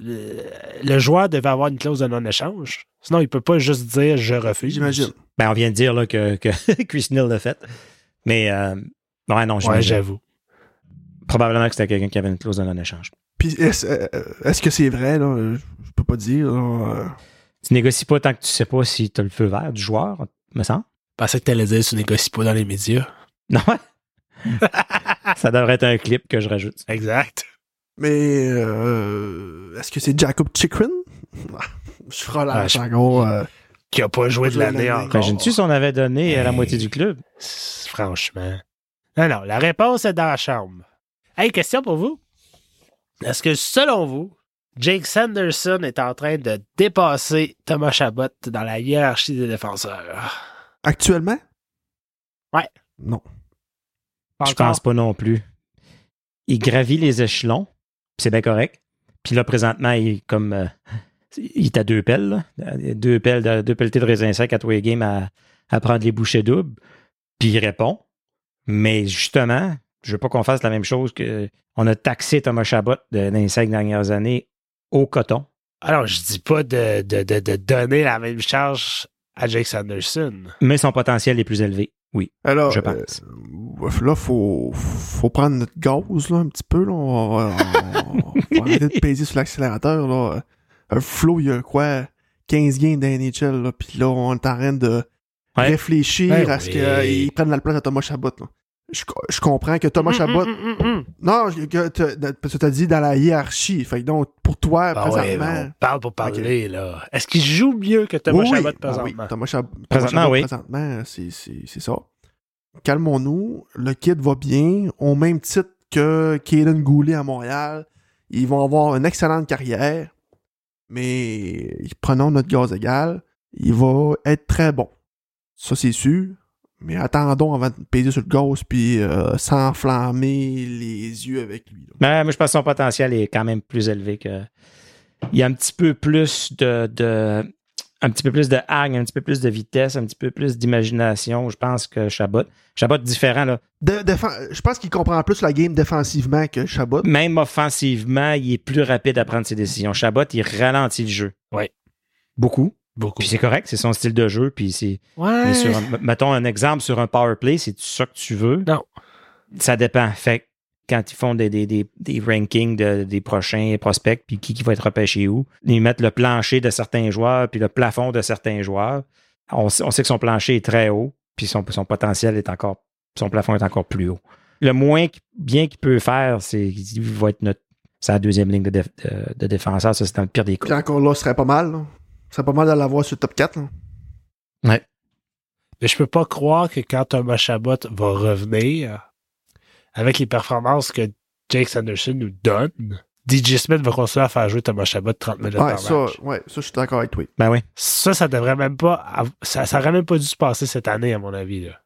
Le, joueur devait avoir une clause de non-échange. Sinon, il peut pas juste dire je refuse. J'imagine. Ben, on vient de dire là, que, que Chris Neal l'a fait. Mais, euh, ouais, non, j'avoue. Probablement que c'était quelqu'un qui avait une clause de non-échange. Puis est-ce euh, est-ce que c'est vrai, là? Je peux pas dire, là. euh, Tu négocies pas tant que tu sais pas si tu as le feu vert du joueur, me semble. Je pensais que t'allais dire tu négocies pas dans les médias. Non, ça devrait être un clip que je rajoute. Exact. Mais euh, est-ce que c'est Jacob Chikrin? Ah, Je Ah, je- encore. euh, Qui a pas joué de l'année l'année. encore. Imagines-tu si on avait donné à la moitié du club? Franchement. Non, non, la réponse est dans la chambre. Hey, question pour vous. Est-ce que, selon vous, Jake Sanderson est en train de dépasser Thomas Chabot dans la hiérarchie des défenseurs? actuellement? Ouais. Non. Pas Je pense pas non plus. Il gravit les échelons, c'est bien correct. Puis là, présentement, il est comme. euh, il est à deux pelles, là. Deux pelles, de- deux pelletés de raisin sec à tous les games à, à prendre les bouchées doubles. Puis il répond. Mais justement, je veux pas qu'on fasse la même chose que. On a taxé Thomas Chabot de- dans les cinq dernières années au coton. Alors, je dis pas de, de, de, de donner la même charge à Jake Sanderson. Mais son potentiel est plus élevé. Oui, Alors, je pense. euh, là, faut, faut prendre notre gaz, là, un petit peu, là. On va, on- on va arrêter de peser sur l'accélérateur, là. Un flow, il y a quoi? 15 games dans NHL, là. Puis là, on est en train de Ouais. réfléchir Ben à ce oui. qu'ils prennent la place de Thomas Chabot, là. Je, je comprends que Thomas Chabot. Hum, hum, hum, hum. Non, que parce que t'as dit dans la hiérarchie. Fait que donc, pour toi, Ah ouais, présentement. on parle pour parler, là. Est-ce qu'il joue mieux que Thomas Oui, oui. Chabot Ah oui, présentement? Thomas Chab- Thomas Présentement, Chabot, oui. présentement, c'est- c'est c'est ça. Calmons-nous. Le kid va bien. Au même titre que Kaden Goulet à Montréal. Ils vont avoir une excellente carrière. Mais prenons notre gaz égal. Il va être très bon. Ça, c'est sûr. Mais attendons avant de peser sur le gaz puis euh, s'enflammer les yeux avec lui. Mais moi, je pense que son potentiel est quand même plus élevé que. Il y a un petit peu plus de, de- un petit peu plus de hargne, un petit peu plus de vitesse, un petit peu plus d'imagination, je pense, que Chabot. Chabot différent, là. De- je pense qu'il comprend plus la game défensivement que Chabot. Même offensivement, il est plus rapide à prendre ses décisions. Chabot, il ralentit le jeu. Ouais. Beaucoup. Beaucoup. Puis c'est correct, c'est son style de jeu. Puis c'est. Ouais. mais sur un- mettons un exemple sur un power play, c'est ça que tu veux? Non. Ça dépend. Fait que quand ils font des, des, des, des rankings de- des prochains prospects, puis qui, qui va être repêché où, ils mettent le plancher de certains joueurs, puis le plafond de certains joueurs. On, sait- on sait que son plancher est très haut, puis son, son potentiel est encore, son plafond est encore plus haut. Le moins bien qu'il peut faire, c'est qu'il va être notre, sa deuxième ligne de, déf- de, de défenseur. Ça, c'est dans le pire des Puis cas. encore là, ce serait pas mal. là. Serait pas mal de l'avoir sur le top 4. là. Ouais. Mais je peux pas croire que quand Thomas Chabot va revenir, avec les performances que Jake Sanderson nous donne, DJ Smith va continuer à faire jouer Thomas Chabot 30 minutes Ouais, par ça, match. ouais, ça, je suis d'accord avec toi. Ben oui. Ça, ça devrait même pas. Ça, ça aurait même pas dû se passer cette année, à mon avis. Là.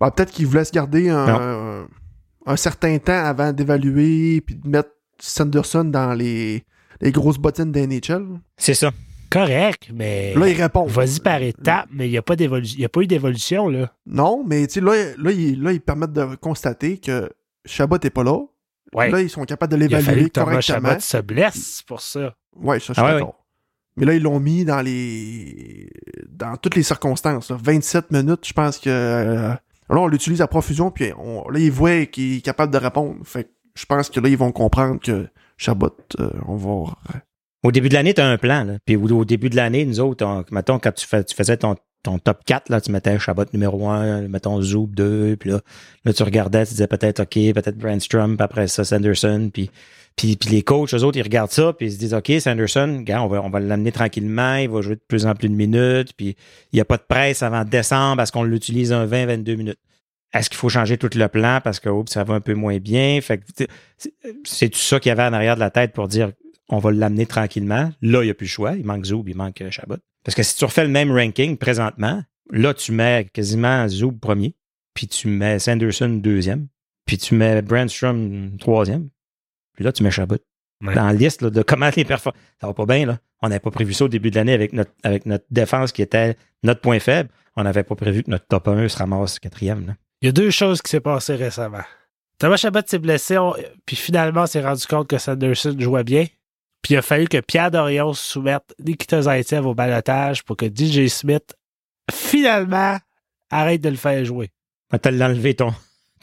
Bah, peut-être qu'il voulait se garder un, un certain temps avant d'évaluer puis de mettre Sanderson dans les, les grosses bottines des NHL. C'est ça. Correct, mais. Là, il répond. Vas-y par étapes, mais il n'y a, pas d'évolu- il y a pas eu d'évolution, là. Non, mais tu sais, là, là, ils, là, ils permettent de constater que Chabot n'est pas là. Ouais. Là, ils sont capables de il a fallu l'évaluer que Thomas correctement. Chabot se blesse pour ça. Ouais, ça, je suis Ah ouais, d'accord. Mais là, ils l'ont mis dans les. dans toutes les circonstances. là. 27 minutes, je pense que. euh, là, on l'utilise à profusion, puis on, là, ils voient qu'il est capable de répondre. Fait que je pense que là, ils vont comprendre que Chabot, euh, on va. Au début de l'année, tu as un plan. Puis au, début de l'année, nous autres, on- mettons, quand tu, fais, tu faisais ton, top 4, là, tu mettais Chabot numéro 1, mettons Zoub 2, puis là, là, tu regardais, tu disais peut-être OK, peut-être Brandstrom, puis après ça, Sanderson, puis, puis, les coachs, eux autres, ils regardent ça, puis ils se disent OK, Sanderson, on va, on va l'amener tranquillement, il va jouer de plus en plus de minutes, puis il n'y a pas de presse avant décembre parce qu'on l'utilise un 20-22 minutes. Est-ce qu'il faut changer tout le plan parce que ça va un peu moins bien? Fait c'est tout ça qu'il y avait en arrière de la tête pour dire on va l'amener tranquillement. Là, il n'y a plus le choix. Il manque Zoub, il manque euh, Chabot. Parce que si tu refais le même ranking présentement, là, tu mets quasiment Zoub premier, puis tu mets Sanderson deuxième, puis tu mets Brandstrom troisième, Puis là, tu mets Chabot. Ouais. Dans la liste là, de comment les performances. Ça va pas bien, là. On n'avait pas prévu ça au début de l'année avec notre, avec notre défense qui était notre point faible. On n'avait pas prévu que notre top 1 se ramasse quatrième. Là. Il y a deux choses qui s'est passées récemment. Thomas Chabot s'est blessé, on- puis finalement, on s'est rendu compte que Sanderson jouait bien. Puis il a fallu que Pierre Dorion soumette Nikita Zaitsev au balotage pour que DJ Smith, finalement, arrête de le faire jouer. On t'a l'enlevé ton,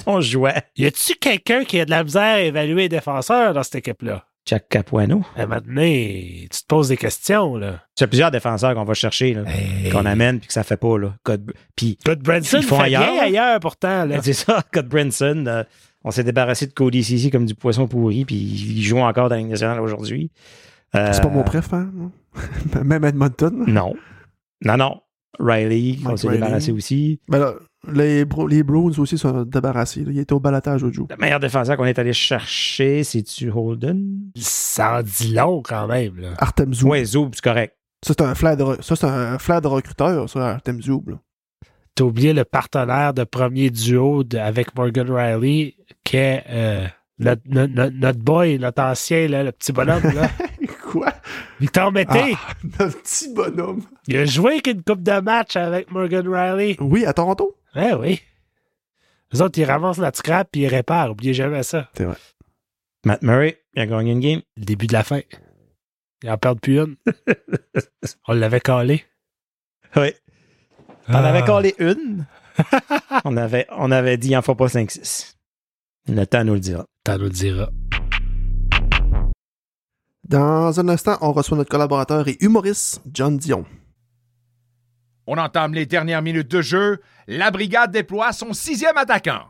ton jouet. Y a-tu quelqu'un qui a de la misère à évaluer les défenseurs dans cette équipe-là? Jack Capuano. Donné, tu te poses des questions, là. Tu as plusieurs défenseurs qu'on va chercher, là, qu'on amène puis que ça fait pas. Là. Code- Puis Good Branson Ils font fait ailleurs. bien ailleurs, pourtant, là. c'est ça, Code Brinson. euh, on s'est débarrassé de Cody Cici comme du poisson pourri, puis il joue encore dans la Ligue nationale aujourd'hui. Euh, C'est pas mon préf, hein? non? Même Edmonton? Non. Non, non. Riley, on s'est débarrassé aussi. Ben là, les, Bro- les Bruins aussi sont débarrassés. là. Il était au balatage au jour. Le meilleur défenseur qu'on est allé chercher, c'est-tu Holden? Ça en dit long, quand même, là. Artem Zoub. Ouais, Zoub, c'est correct. Ça, c'est un flair de, re- ça, c'est un flair de recruteur, ça, Artem Zoub. là. T'as oublié le partenaire de premier duo de- avec Morgan Riley, qui est euh, notre, notre- notre- notre boy, notre ancien, là, le petit bonhomme, là. Quoi? Victor Mété. Ah, notre petit bonhomme. Il a joué qu'une coupe de match avec Morgan Riley. Oui, à Toronto. Ouais, oui. Les autres, ils ramassent notre scrap puis ils réparent. Oubliez jamais ça. Matt Murray, il a gagné une game. Le début de la fin. Ils en perdent plus une. On l'avait calé. Oui. On Ah. avait collé une. on, avait, on avait dit, il en faut pas 5-6. Le temps nous le dira. T'en nous le diras. Dans un instant, on reçoit notre collaborateur et humoriste, John Dion. On entame les dernières minutes de jeu. La brigade déploie son sixième attaquant.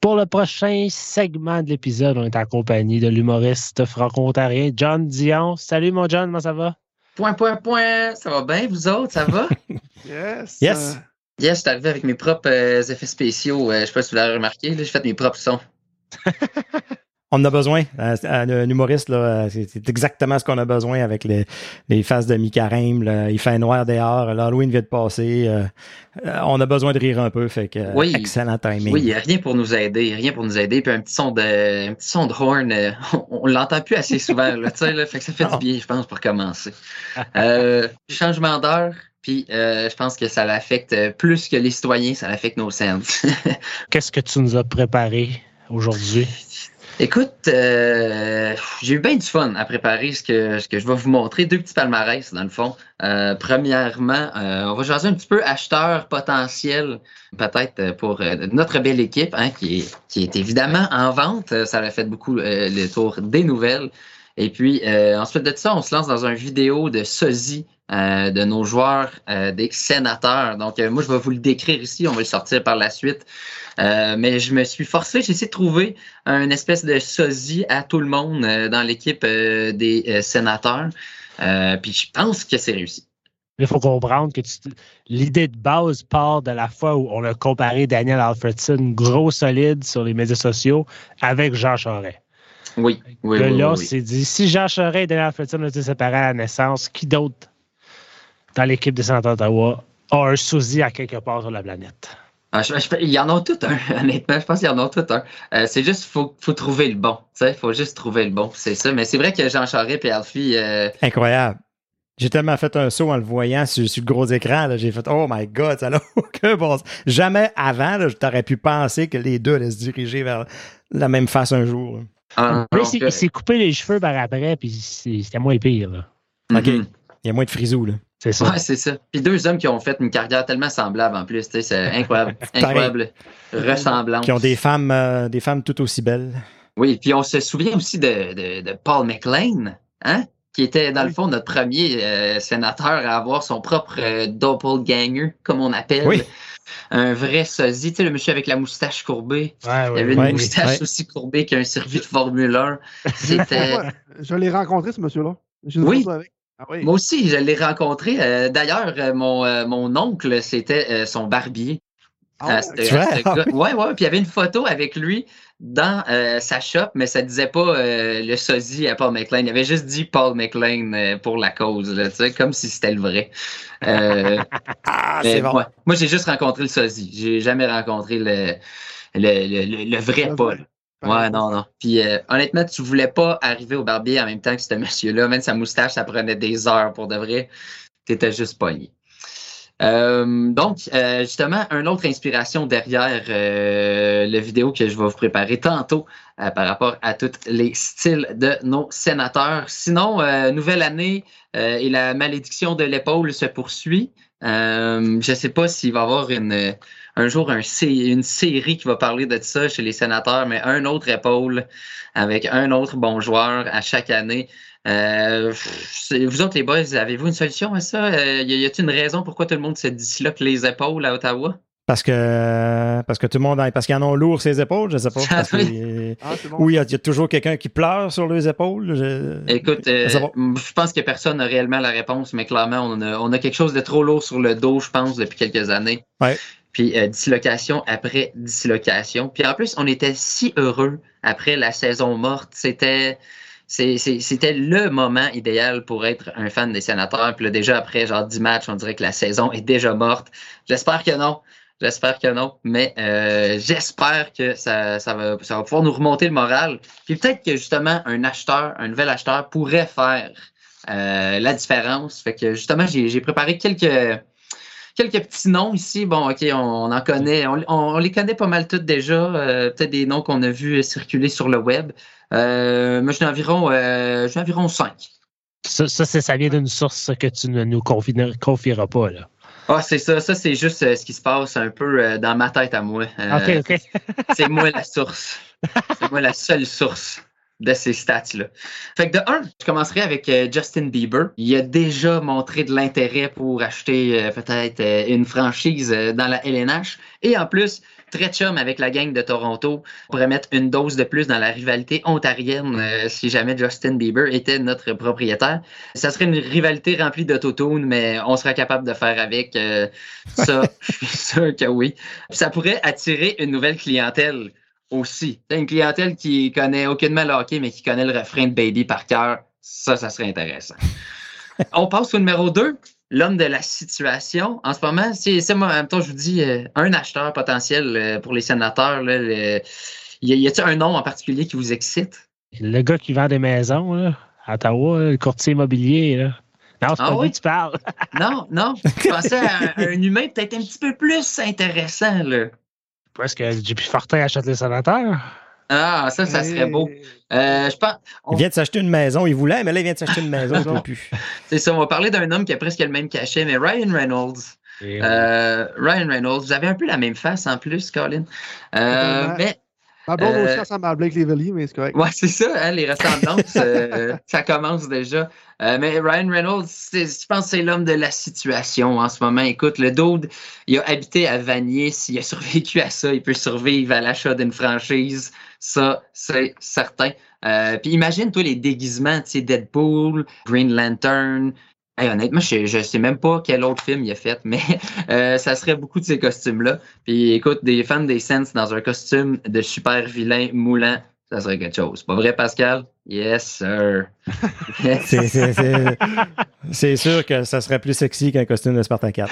Pour le prochain segment de l'épisode, on est en compagnie de l'humoriste franco-ontarien John Dion. Salut mon John, comment ça va? Point, point, point. Ça va bien, vous autres? Ça va? Yes. Yes. euh, yes, je suis arrivé avec mes propres euh, effets spéciaux. Euh, je sais pas si vous l'avez remarqué. là, J'ai fait mes propres sons. On en a besoin. Euh, Un, un humoriste, euh, c'est c'est exactement ce qu'on a besoin avec les, les faces de mi-carême. Il fait noir dehors. L'Halloween vient de passer. euh, euh, on a besoin de rire un peu. Fait que, euh, Oui. excellent timing. Oui, il n'y a rien pour nous aider. Rien pour nous aider. Puis un petit son de, un petit son de horn, euh, on, on l'entend plus assez souvent. Là, là, fait que ça fait Non. du bien, je pense, pour commencer. Euh, changement d'heure. Puis euh, je pense que ça l'affecte euh, plus que les citoyens, ça l'affecte nos sens. Qu'est-ce que tu nous as préparé aujourd'hui? Écoute, euh, j'ai eu bien du fun à préparer ce que, ce que je vais vous montrer. Deux petits palmarès, dans le fond. Euh, premièrement, euh, on va jaser un petit peu acheteur potentiel, peut-être pour notre belle équipe, hein, qui, est, qui est évidemment en vente. Ça a fait beaucoup le tour des nouvelles. Et puis, ensuite de ça, on se lance dans un vidéo de sosie euh, de nos joueurs euh, des sénateurs. Donc, euh, moi, je vais vous le décrire ici. On va le sortir par la suite. Mais je me suis forcé, j'ai essayé de trouver un espèce de sosie à tout le monde dans l'équipe des sénateurs. Puis je pense que c'est réussi. Il faut comprendre que tu- l'idée de base part de la fois où on a comparé Daniel Alfredson, gros solide sur les médias sociaux, avec Jean Charest. Oui, oui, là, oui, on oui. s'est dit, si Jean Charest et Daniel Alfredson ont été séparés à la naissance, qui d'autre dans l'équipe des Sénateurs d'Ottawa a un sosie à quelque part sur la planète? Ah, je- je- il y en a tout un, honnêtement. Je pense qu'il y en a tout un. Euh, c'est juste, faut, faut trouver le bon. Il faut juste trouver le bon. C'est ça. Mais c'est vrai que Jean Charest et Alfie, euh, Incroyable. J'ai tellement fait un saut en le voyant sur, sur le gros écran. là. J'ai fait Oh my God, ça n'a aucun bon sens. Jamais avant, là, je t'aurais pu penser que les deux allaient se diriger vers la même face un jour. ah, Mais donc, il s'est- coupé les cheveux par après, puis c'est- c'était moins pire. là. OK. Il y a moins de frisous. Là. C'est ça. Ouais, c'est ça. Puis deux hommes qui ont fait une carrière tellement semblable en plus. tu sais, C'est incroyable. incroyable. Ressemblance. Qui ont des femmes, euh, des femmes tout aussi belles. Oui, puis on se souvient aussi de, de, de Paul McLean, hein? qui était dans le fond notre premier euh, sénateur à avoir son propre euh, doppelganger, comme on appelle. Oui. Un vrai sosie, tu sais, le monsieur avec la moustache courbée. Ouais, Il avait une ouais, moustache ouais. aussi courbée qu'un circuit de Formule 1. C'était. ouais, je l'ai rencontré, ce monsieur-là. Oui. avec. Ah oui. Moi aussi, je l'ai rencontré. Euh, D'ailleurs, euh, mon, euh, mon oncle, c'était euh, son barbier. Ah C'est à vrai? ce gars. Ouais, ouais. Puis il y avait une photo avec lui dans euh, sa shop, mais ça disait pas euh, le sosie à Paul McLean. Il avait juste dit Paul McLean euh, pour la cause, là, tu sais, comme si c'était le vrai. Euh, Ah, c'est bon. ouais. Moi, j'ai juste rencontré le sosie. J'ai jamais rencontré le, le, le, le- le vrai Paul. Ouais, non, non. Puis euh, honnêtement, tu voulais pas arriver au barbier en même temps que ce monsieur-là. Même sa moustache, ça prenait des heures pour de vrai. T'étais juste pogné. Euh, donc, euh, justement, une autre inspiration derrière euh, la vidéo que je vais vous préparer tantôt par rapport à tous les styles de nos sénateurs. Sinon, nouvelle année et la malédiction de l'épaule se poursuit. Je ne sais pas s'il va y avoir une, un jour un, une série qui va parler de ça chez les sénateurs, mais un autre épaule avec un autre bon joueur à chaque année. Euh, vous autres, les boys, avez-vous une solution à ça? Euh, y a-t-il une raison pourquoi tout le monde se disloque les épaules à Ottawa? Parce que, parce que tout le monde, a- parce qu'ils en ont lourd ses épaules, je sais pas. Parce que- Ah, bon. oui, il y, a- il y a toujours quelqu'un qui pleure sur les épaules. je- Écoute, euh, je pense que personne n'a réellement la réponse, mais clairement, on a, on a quelque chose de trop lourd sur le dos, je pense, depuis quelques années. Ouais. Puis euh, dislocation après dislocation. Puis en plus, on était si heureux après la saison morte. C'était c'était le moment idéal pour être un fan des sénateurs. Puis là, déjà après genre 10 matchs, on dirait que la saison est déjà morte. J'espère que non. J'espère que non. Mais euh, j'espère que ça, ça, va, ça va pouvoir nous remonter le moral. Puis peut-être que justement, un acheteur, un nouvel acheteur pourrait faire euh, la différence. Fait que justement, j'ai préparé quelques quelques petits noms ici. Bon, OK, on, on en connaît. On, on les connaît pas mal tous déjà. euh, Peut-être des noms qu'on a vus circuler sur le web. Euh, moi, j'en ai environ, euh, environ cinq. Ça, ça, vient d'une source que tu ne nous confi- confieras pas. Là. Ah, c'est ça. Ça, c'est juste euh, ce qui se passe un peu euh, dans ma tête à moi. Euh, OK, OK. C'est moi la source. C'est moi la seule source de ces stats-là. Fait que de un, je commencerai avec euh, Justin Bieber. Il a déjà montré de l'intérêt pour acheter euh, peut-être euh, une franchise dans la LNH. Et en plus, très chum avec la gang de Toronto. On pourrait mettre une dose de plus dans la rivalité ontarienne si jamais Justin Bieber était notre propriétaire. Ça serait une rivalité remplie d'autotune, mais on serait capable de faire avec. ça, je suis sûr que oui. Ça pourrait attirer une nouvelle clientèle aussi. T'as une clientèle qui connaît aucunement le hockey, mais qui connaît le refrain de Baby par cœur. Ça, ça serait intéressant. On passe au numéro 2, l'homme de la situation. En ce moment, c'est moi, en même temps, je vous dis, euh, un acheteur potentiel euh, pour les sénateurs. Là, le- y a-t-il un nom en particulier qui vous excite? Le gars qui vend des maisons là, à Ottawa, le courtier immobilier. Là. Non, c'est Ah pas oui? lui que tu parles. Non, non. Je pensais à un, un humain peut-être un petit peu plus intéressant. Là. Est-ce que JP Fortin achète les sénateurs? Ah, ça, ça serait beau. Euh, je pense. Il vient de s'acheter une maison. Il voulait, mais là, il vient de s'acheter une maison. il peut plus. C'est ça, on va parler d'un homme qui a presque le même cachet, mais Ryan Reynolds. Et, Euh, Ryan Reynolds, vous avez un peu la même face en plus, Colin. Euh, mais Ma blonde Euh, aussi ressemble à Blake Lively, mais c'est correct. ouais, c'est ça, hein, les ressemblances, euh, ça commence déjà. Euh, mais Ryan Reynolds, je pense que c'est l'homme de la situation en ce moment. Écoute, le dude, il a habité à Vanier. S'il a survécu à ça, il peut survivre à l'achat d'une franchise. Ça, c'est certain. Euh, Puis imagine, toi, les déguisements, tu sais, Deadpool, Green Lantern. Hey, honnêtement, je, je sais même pas quel autre film il a fait, mais euh, ça serait beaucoup de ces costumes-là. Puis écoute, des fans des Sens dans un costume de super vilain moulant, ça serait quelque chose. Pas vrai, Pascal? Yes, sir. Yes. C'est- sûr que ça serait plus sexy qu'un costume de Spartacat.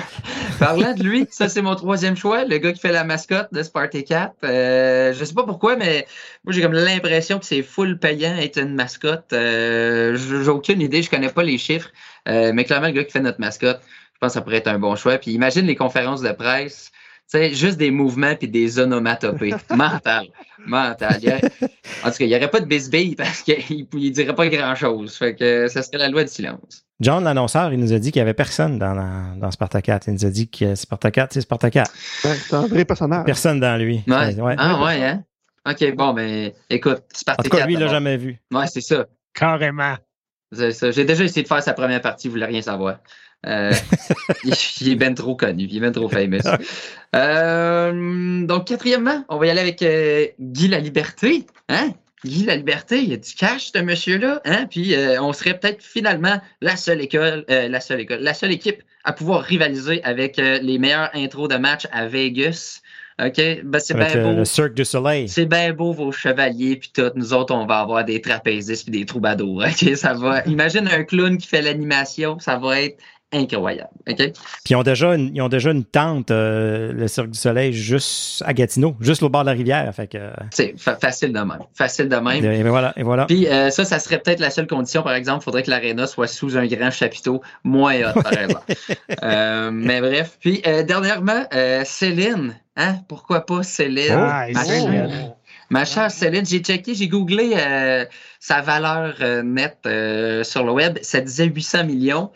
Parlant de lui, ça c'est mon troisième choix, le gars qui fait la mascotte de Spartacat. Euh, je sais pas pourquoi, mais moi j'ai comme l'impression que c'est full payant être une mascotte. Euh, j'ai aucune idée, je connais pas les chiffres, euh, mais clairement le gars qui fait notre mascotte, je pense que ça pourrait être un bon choix. Puis imagine les conférences de presse, sais, juste des mouvements puis des onomatopées. mental, mental. Il en tout cas, il n'y aurait pas de bisbille parce qu'il ne dirait pas grand-chose. Fait que ça serait la loi du silence. John, l'annonceur, il nous a dit qu'il n'y avait personne dans, la- dans Spartacat. Il nous a dit que Spartacat, c'est Spartacat. Ouais, c'est un vrai personnage. Personne dans lui. Ouais. Ouais. Ah ouais, hein? OK, bon, ben, écoute, En Spartacat. tout cas, lui, il l'a jamais vu. Ouais, c'est ça. Carrément. C'est ça. J'ai déjà essayé de faire sa première partie, vous voulez rien savoir. Euh, il, est bien trop connu, il est bien trop famous. Euh, donc, quatrièmement, on va y aller avec euh, Guy La Liberté. Hein? Guy La Liberté, il y a du cash, ce monsieur-là. Hein? Puis, on serait peut-être finalement la seule école, la seule école, la seule équipe à pouvoir rivaliser avec les meilleurs intros de match à Vegas. OK? Ben, c'est bien beau. le Cirque du Soleil. C'est bien beau vos chevaliers puis tout. Nous autres, on va avoir des trapézistes puis des troubadours. Ok, ça va. Imagine un clown qui fait l'animation, ça va être incroyable. OK? Puis ils ont déjà une, ils ont déjà une tente, euh, le Cirque du Soleil, juste à Gatineau, juste au bord de la rivière. Fait que, euh, C'est fa- facile de même. Facile de même. et voilà, et voilà. Puis euh, ça, ça serait peut-être la seule condition. Par exemple, il faudrait que l'aréna soit sous un grand chapiteau moins hot, par exemple. Euh, mais bref. Puis euh, dernièrement, euh, Céline. Hein? Pourquoi pas Céline? Ah, Ma chère- Ma chère Céline, j'ai checké, j'ai googlé euh, sa valeur euh, nette euh, sur le web. Ça disait 800 millions.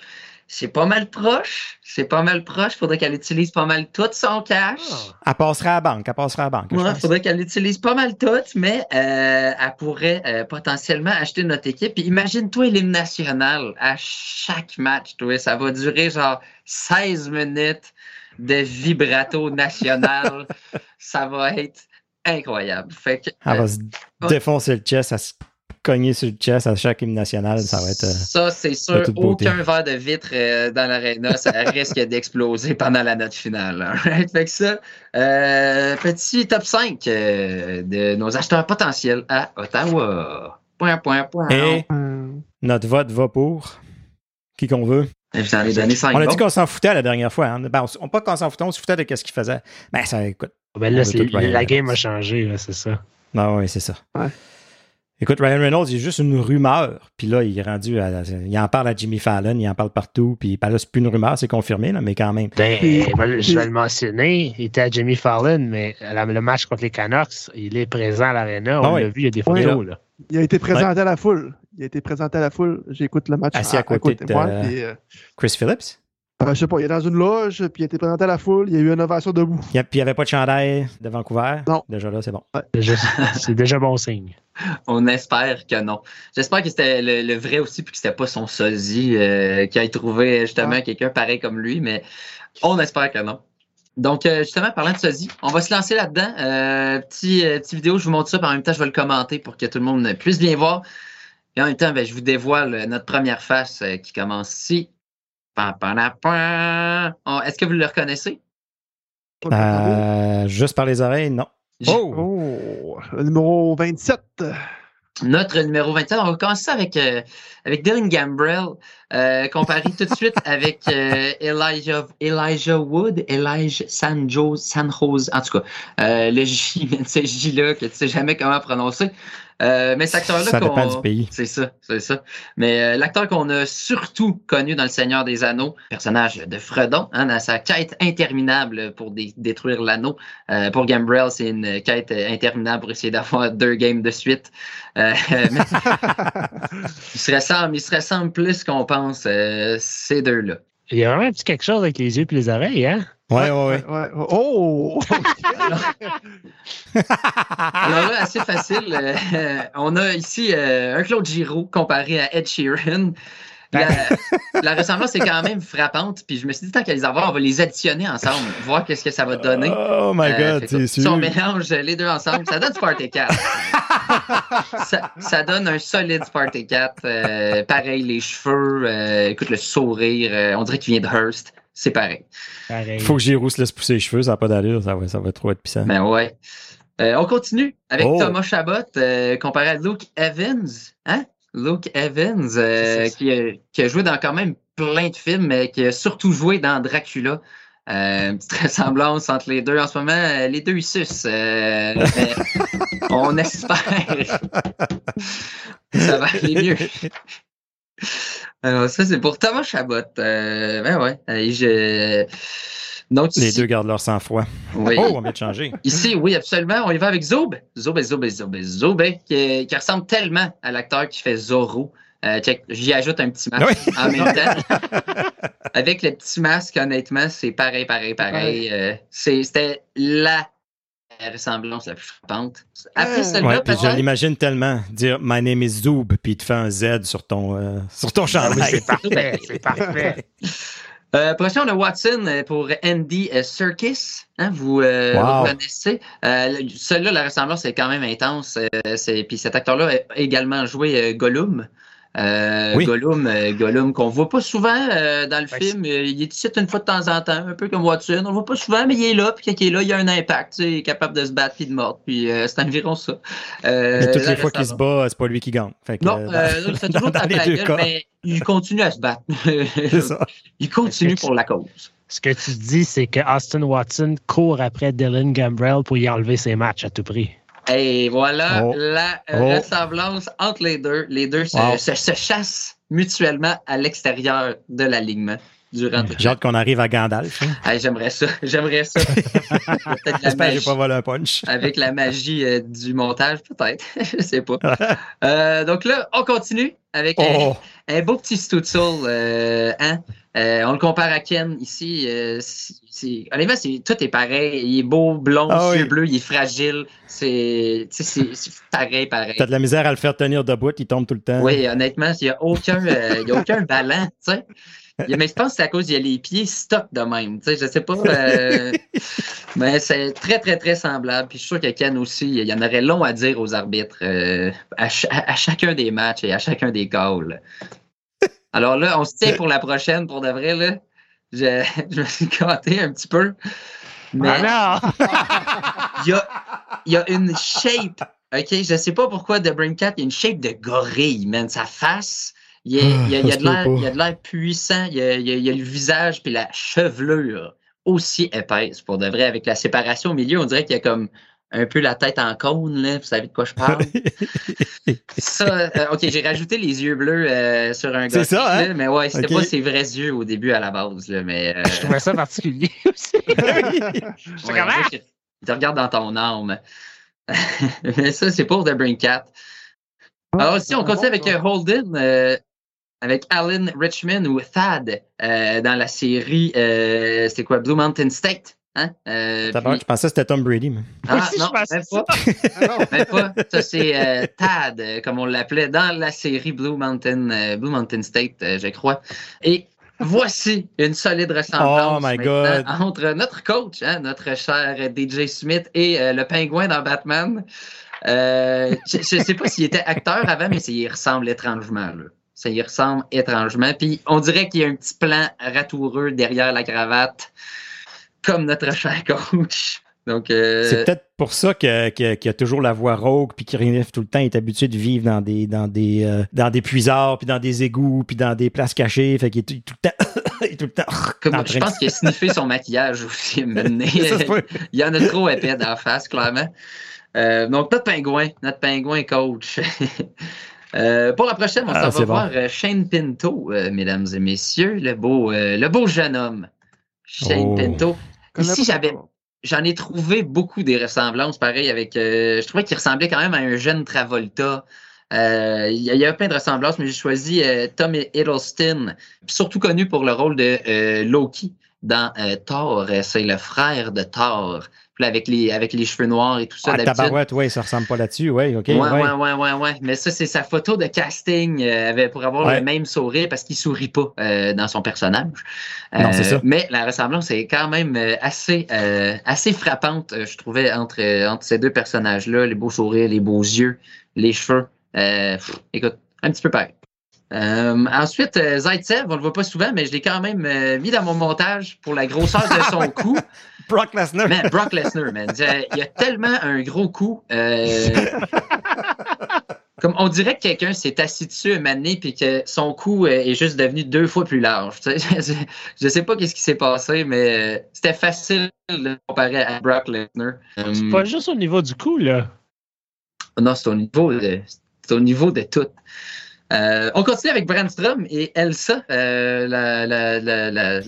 C'est pas mal proche. C'est pas mal proche. Faudrait qu'elle utilise pas mal tout son cash. Ah. Elle passera à la banque, elle passera à la banque. Ouais, faudrait qu'elle utilise pas mal tout, mais euh, elle pourrait euh, potentiellement acheter notre équipe. Puis imagine-toi l'hymne national à chaque match, toi, ça va durer genre 16 minutes de vibrato national. ça va être incroyable. Fait que, Elle euh, va se défoncer le chest, à se cogner sur le chest à chaque hymne national. Ça va être. euh, Ça, c'est sûr. Aucun verre de vitre euh, dans l'aréna, ça risque d'exploser pendant la note finale. alright? Fait que ça, euh, petit top 5 euh, de nos acheteurs potentiels à Ottawa. Point, point, point. Et notre vote va pour qui qu'on veut. Je vous en ai donné 5 On a dit qu'on s'en foutait la dernière fois. Hein. Ben, on, on- pas qu'on s'en foutait, on se foutait de ce qu'il faisait. Ben, ça, écoute. Ben là, la game a changé, c'est ça. Non, oui, c'est ça. Ouais. Écoute, Ryan Reynolds, il est juste une rumeur. Puis là, il est rendu à. Il en parle à Jimmy Fallon, il en parle partout. Puis là, c'est plus une rumeur, c'est confirmé, là, mais quand même. Ben, Puis- ben, je vais le mentionner. Il était à Jimmy Fallon, mais le match contre les Canucks, il est présent à l'aréna. On Ah oui. l'a vu, il y a des Oui, photos. là. Il a été présenté à la foule. Il a été présenté à la foule. J'écoute le match Assis à côté de- moi, puis, euh, Chris Phillips? Euh, je sais pas, il est dans une loge, puis il a été présenté à la foule. Il y a eu une ovation debout. Il y a- puis il n'y avait pas de chandail de Vancouver? Non. Déjà là, c'est bon. C'est déjà bon signe. On espère que non. J'espère que c'était le, le vrai aussi, puis que c'était pas son sosie euh, qui a trouvé justement Ah. quelqu'un pareil comme lui, mais on espère que non. Donc, euh, justement, parlant de sosie, on va se lancer là-dedans. Euh, petit, euh, petite vidéo, je vous montre ça, puis en même temps, je vais le commenter pour que tout le monde puisse bien voir. Et en même temps, ben, je vous dévoile notre première face euh, qui commence ici. Oh, Est-ce que vous le reconnaissez? Euh, juste par les oreilles, non. Oh! Oh, le numéro 27. Notre numéro 27, on va commencer avec, euh, avec Dylan Gambrell, euh, comparé tout de suite avec euh, Elijah, Elijah Wood, Elijah Sanjo, Sanjose, en tout cas, euh, le J, ce J-là que tu sais jamais comment prononcer. Euh, mais cet acteur-là Ça dépend qu'on- du pays. C'est ça, c'est ça. Mais euh, l'acteur qu'on a surtout connu dans Le Seigneur des Anneaux, personnage de Fredon, hein, dans sa quête interminable pour dé- détruire l'anneau. Euh, pour Gambrell, c'est une quête interminable pour essayer d'avoir deux games de suite. Euh, mais il se ressemble, il se ressemble plus qu'on pense, euh, ces deux-là. Il y a vraiment un petit quelque chose avec les yeux et les oreilles, hein? Ouais, ouais, ouais. ouais. Oh! Alors là, assez facile. euh, on a ici euh, un Claude Giraud comparé à Ed Sheeran. La, la ressemblance est quand même frappante. Puis je me suis dit, tant qu'à les avoir, on va les additionner ensemble, voir qu'est-ce que ça va donner. Oh my Euh, god, c'est. Si on mélange les deux ensemble, ça donne Sparty 4. ça, ça donne un solide Sparty 4. euh, pareil, les cheveux, euh, écoute, le sourire, euh, on dirait qu'il vient de Hearst. C'est pareil. Pareil. Faut que Giroud se laisse pousser les cheveux, ça n'a pas d'allure, ça va, ça va trop être puissant. Ben ouais. Euh, on continue avec Oh. Thomas Chabot euh, comparé à Luke Evans. Hein? Luke Evans, euh, a, qui a joué dans quand même plein de films, mais qui a surtout joué dans Dracula. Euh, une petite ressemblance entre les deux. En ce moment, euh, les deux ils sucent. Euh, mais on espère que ça va aller mieux. Alors, ça, c'est pour Thomas Chabot. Euh, ben ouais. Je... Donc, Les ici- deux gardent leur sang-froid. oui. Oh, on vient de changer. Ici, oui, absolument. On y va avec Zob. Zob, Zob, Zob, Zob, qui, qui ressemble tellement à l'acteur qui fait Zorro. Euh, check, j'y ajoute un petit masque Oui. en même temps. avec le petit masque, honnêtement, c'est pareil, pareil, pareil. Euh, c'est- C'était la ressemblance la plus frappante. Après celle-là, Ouais, je l'imagine tellement dire My name is Zoob, puis il te fait un Z sur ton, euh, sur ton Ah oui, chandail. c'est parfait, c'est parfait. Euh, prochain, on a Watson pour Andy Serkis. Hein, vous, euh, Wow. vous connaissez. Euh, Celui-là, la ressemblance est quand même intense. Euh, c'est- Puis cet acteur-là a également joué euh, Gollum Euh, Oui. Gollum, euh, Gollum qu'on voit pas souvent euh, dans le film. Il est ici une fois de temps en temps, un peu comme Watson. On le voit pas souvent, mais il est là. Puis quand il est là, il y a un impact. tu sais, Il est capable de se battre puis de mordre. Puis euh, c'est environ ça. Euh, Mais toutes là, les fois qu'il se bat, c'est pas lui qui gagne. Fait que, Non, euh, dans- euh, il fait toujours dans les deux gueule, cas. mais il continue à se battre. c'est ça. il continue pour la cause. Ce que tu dis, c'est que Austin Watson court après Dylan Gambrell pour y enlever ses matchs à tout prix. Et voilà Oh. la euh, Oh. ressemblance entre les deux. Les deux se, Wow. se- se chassent mutuellement à l'extérieur de l'alignement durant J'ai hâte qu'on arrive à Gandalf. hein. Hey, J'aimerais ça. J'aimerais ça. Peut-être la J'espère que j'ai pas volé un punch. Avec la magie euh, du montage, peut-être. Je sais pas. Euh, donc là, on continue avec un, Oh, un beau petit Stutzel. Euh, hein? Euh, on le compare à Ken ici. euh, c'est- tout est pareil. Il est beau, blond, Ah yeux oui. bleus, il est fragile. C'est, pareil, pareil. t'as de la misère à le faire tenir debout, il tombe tout le temps. Oui, honnêtement, il n'y a aucun, euh, il y a aucun ballon, Mais je pense que c'est à cause qu'il y a les pieds stock de même. Je sais pas. euh, mais c'est très, très, très semblable. Puis je suis sûr que Ken aussi, il y en aurait long à dire aux arbitres euh, à, ch- à- à chacun des matchs et à chacun des calls. Alors là, on se tient pour la prochaine, pour de vrai. Là. Je, je me suis gâté un petit peu. Mais Ah non! il y a, il y a une shape. OK, je sais pas pourquoi The Cat, il y a une shape de gorille, man. Sa face, il y a, il y a- il y a Ah, de l'air peut pas. il y a de l'air puissant. Il y a, il y a- il y a le visage puis la chevelure aussi épaisse, pour de vrai. Avec la séparation au milieu, on dirait qu'il y a comme un peu la tête en cône, là. Vous savez de quoi je parle? ça, euh, OK, j'ai rajouté les yeux bleus euh, sur un C'est gars. ça, hein? Mais ouais, c'était pas ses vrais yeux au début à la base, là. Mais, euh, Je trouvais ça particulier aussi. J'étais Ouais, ah! te regarde dans ton âme. Mais ça, c'est pour The Brain Cat. Alors aussi, on continue avec euh, Holden, euh, avec Alan Richmond ou Thad euh, dans la série, euh, c'est quoi, Blue Mountain State? Hein? Euh, Je pensais que c'était Tom Brady. mais- ah, non, pensais même ça. pas. Même pas. Ça, c'est euh, Tad, euh, comme on l'appelait dans la série Blue Mountain, euh, Blue Mountain State, euh, je crois. Et voici une solide ressemblance Oh my maintenant God. entre notre coach, hein, notre cher DJ Smith, et euh, le pingouin dans Batman. Euh, je ne sais pas s'il était acteur avant, mais ça y ressemble étrangement. Là. Ça y ressemble étrangement. Puis on dirait qu'il y a un petit plan ratoureux derrière la cravate, comme notre cher coach. Donc, euh, C'est peut-être pour ça que- que- qu'il y a toujours la voix rauque puis qu'il renifle tout le temps. Il est habitué de vivre dans des dans des euh, dans des puisards puis dans des égouts puis dans des places cachées. Fait qu'il est tout, tout le temps il est tout le temps Comme, je train pense qu'il a sniffé son maquillage aussi. peut. Il y en a trop épais d'en face, clairement. Euh, donc, notre pingouin, notre pingouin coach. Euh, pour la prochaine, on Ah, s'en va bon. voir Shane Pinto, euh, mesdames et messieurs, le beau, euh, le beau jeune homme. Shane Oh. Pinto. Ici, j'avais, j'en ai trouvé beaucoup des ressemblances, pareil, avec. euh, je trouvais qu'il ressemblait quand même à un jeune Travolta. Euh, Il y, a- il y a plein de ressemblances, mais j'ai choisi euh, Tom Hiddleston, surtout connu pour le rôle de euh, Loki dans euh, Thor. C'est le frère de Thor. Puis avec les, avec les cheveux noirs et tout ça, Ah, tabarouette, ouais, ça ressemble pas là-dessus, ouais, ok. Ouais, ouais. ouais, ouais, ouais. Mais ça, c'est sa photo de casting euh, pour avoir Ouais. le même sourire parce qu'il sourit pas euh, dans son personnage. Non, c'est Euh, ça. Mais la ressemblance est quand même euh, assez, euh, assez frappante, je trouvais, entre, entre ces deux personnages-là. Les beaux sourires, les beaux yeux, les cheveux. Euh, pff, écoute, un petit peu pareil. Euh, ensuite, euh, Zaitsev, on le voit pas souvent, mais je l'ai quand même euh, mis dans mon montage pour la grosseur de son cou. Brock Lesnar. Man, Brock Lesnar, man. Il y a tellement un gros coup. euh, comme on dirait que quelqu'un s'est assis dessus un moment donné puis que son cou est juste devenu deux fois plus large. Je, sais pas qu'est-ce qui s'est passé, mais euh, c'était facile de comparer à Brock Lesnar. C'est pas juste au niveau du cou, là. non, c'est au niveau de, c'est au niveau de tout. Euh, on continue avec Brandstrom et Elsa euh, la, la, la,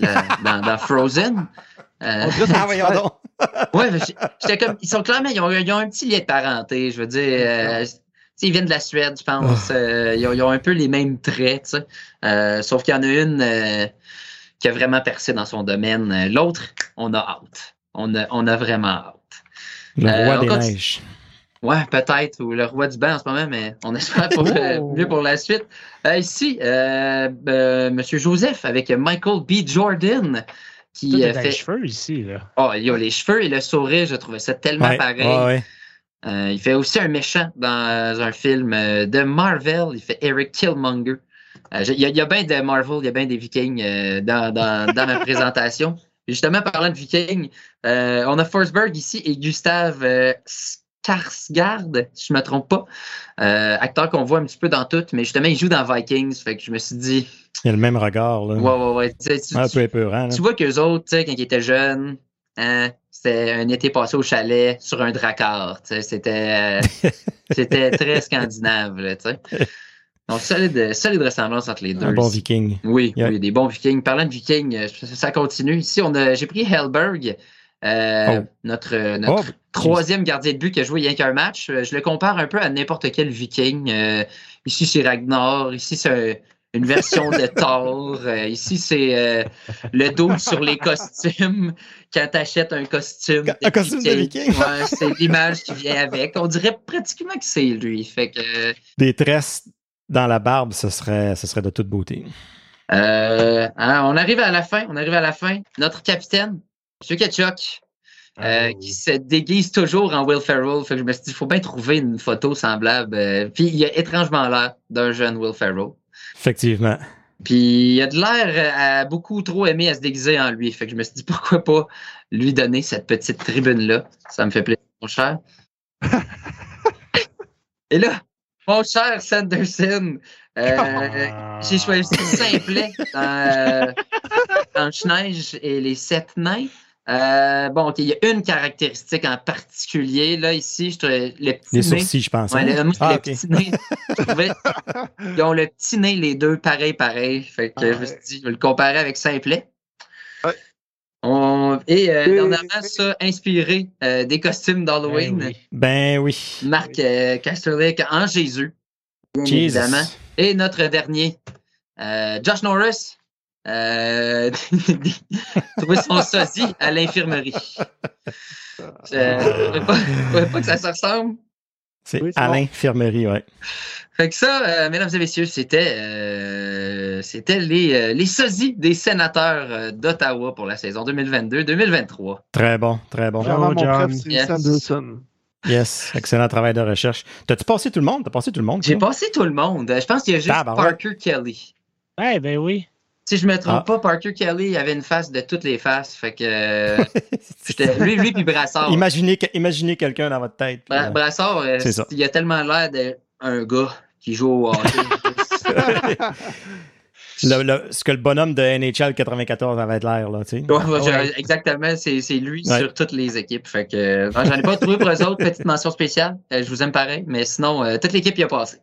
dans, dans Frozen. Euh, Ah, voyons donc. Ouais, j'étais comme. Ils sont clairement. Ils ont, ils ont un petit lien de parenté. Je veux dire. euh, ils viennent de la Suède, je pense. euh, ils, ont, ils ont un peu les mêmes traits, tu sais. Euh, sauf qu'il y en a une euh, qui a vraiment percé dans son domaine. L'autre, on a hâte. On a, on a vraiment hâte. Le roi des continue. neiges. Ouais, peut-être, ou le roi du bain en ce moment, mais on espère pour, euh, Oh. mieux pour la suite. Euh, ici, euh, euh, Monsieur Joseph avec Michael B. Jordan Tout qui est euh, dans les fait. cheveux ici, là. Oh, il y a les cheveux et le sourire, je trouvais ça tellement Ouais, pareil. ouais, ouais. Euh, il fait aussi un méchant dans un film de Marvel. Il fait Eric Killmonger. Euh, Il y, a- il y a bien de Marvel, il y a bien des Vikings euh, dans, dans, dans ma présentation. Justement, parlant de Vikings, euh, on a Forsberg ici et Gustave euh, Skarsgård, si je ne me trompe pas. Euh, acteur qu'on voit un petit peu dans tout, mais justement, il joue dans Vikings. Fait que je me suis dit, Il a le même regard, là. ouais, ouais, ouais. tu tu- Un peu épeurant, là. tu vois qu'eux autres, tu sais, quand ils étaient jeunes, hein, c'était un été passé au chalet sur un dracard. C'était euh, c'était très scandinave, là, tu sais. Donc, solide, solide ressemblance entre les deux. Un bon viking. Oui, Yeah. oui, des bons vikings. Parlant de vikings, euh, ça, ça continue. Ici, on a, j'ai pris Hellberg, euh, Oh. notre, notre Oh, troisième gardien de but qui a joué rien qu'un match. Euh, Je le compare un peu à n'importe quel viking. Euh, ici, c'est Ragnar. Ici, c'est un- une version de Thor. Euh, ici, c'est euh, le dos sur les costumes. Quand tu achètes un costume. Un costume de viking. Ouais, c'est l'image qui vient avec. On dirait pratiquement que c'est lui. Fait que. euh, Des tresses dans la barbe, ce serait, ce serait de toute beauté. Euh, hein, on arrive à la fin. On arrive à la fin. Notre capitaine, M. Ketchuk, euh, Oh. qui se déguise toujours en Will Ferrell. Fait que je me suis dit, il faut bien trouver une photo semblable. Euh, puis il a étrangement l'air d'un jeune Will Ferrell. Effectivement. Puis il a de l'air euh, à beaucoup trop aimer à se déguiser en lui. Fait que je me suis dit, pourquoi pas lui donner cette petite tribune-là? Ça me fait plaisir, mon cher. Et là, mon cher Sanderson, Ah. j'ai choisi Simplet dans, dans Schneige et les sept nains. Euh, bon, OK, il y a une caractéristique en particulier. Là, ici, je trouvais le petit Les nez. sourcils, je pense. Ouais, hein? le, Ah, le petit nez. Je trouvais- ils ont le petit nez, les deux, pareil, pareil. Fait que Ah je me suis dit, je vais le comparer avec Simplet. Ouais. On- Et euh, Et- dernièrement, ça, inspiré euh, des costumes d'Halloween. Ben oui. Ben oui. Marc euh, Casterlick en Jésus, bien Jesus. évidemment. Et notre dernier, euh, Josh Norris, euh, trouver son sosie à l'infirmerie. Je ne trouvais pas, pas que ça se ressemble? C'est Oui, c'est Alain Fermerie, ouais. Fait que ça, euh, mesdames et messieurs, c'était euh, c'était les, euh, les sosies des sénateurs euh, d'Ottawa pour la saison 2022-2023. Très bon, très bon. Mon John. c'est Yes. Sanderson. Yes, excellent travail de recherche. T'as-tu passé tout le monde? T'as passé tout le monde? J'ai passé tout le monde. Je pense qu'il y a juste. Parker Kelly. Ouais, ben oui. Si je me trompe Ah. pas, Parker Kelly avait une face de toutes les faces. Fait que lui, lui puis Brassard. imaginez, imaginez quelqu'un dans votre tête. puis, Bra- Brassard, euh, il a tellement l'air d'un gars qui joue au hockey. le- le- ce que le bonhomme de NHL 94 avait l'air, là, tu sais. Ouais, ouais, Exactement, c'est c'est lui Ouais. sur toutes les équipes. Fait que j'en ai pas trouvé pour eux autres. Petite mention spéciale. Euh, je vous aime pareil, mais sinon, euh, toute l'équipe y a passé.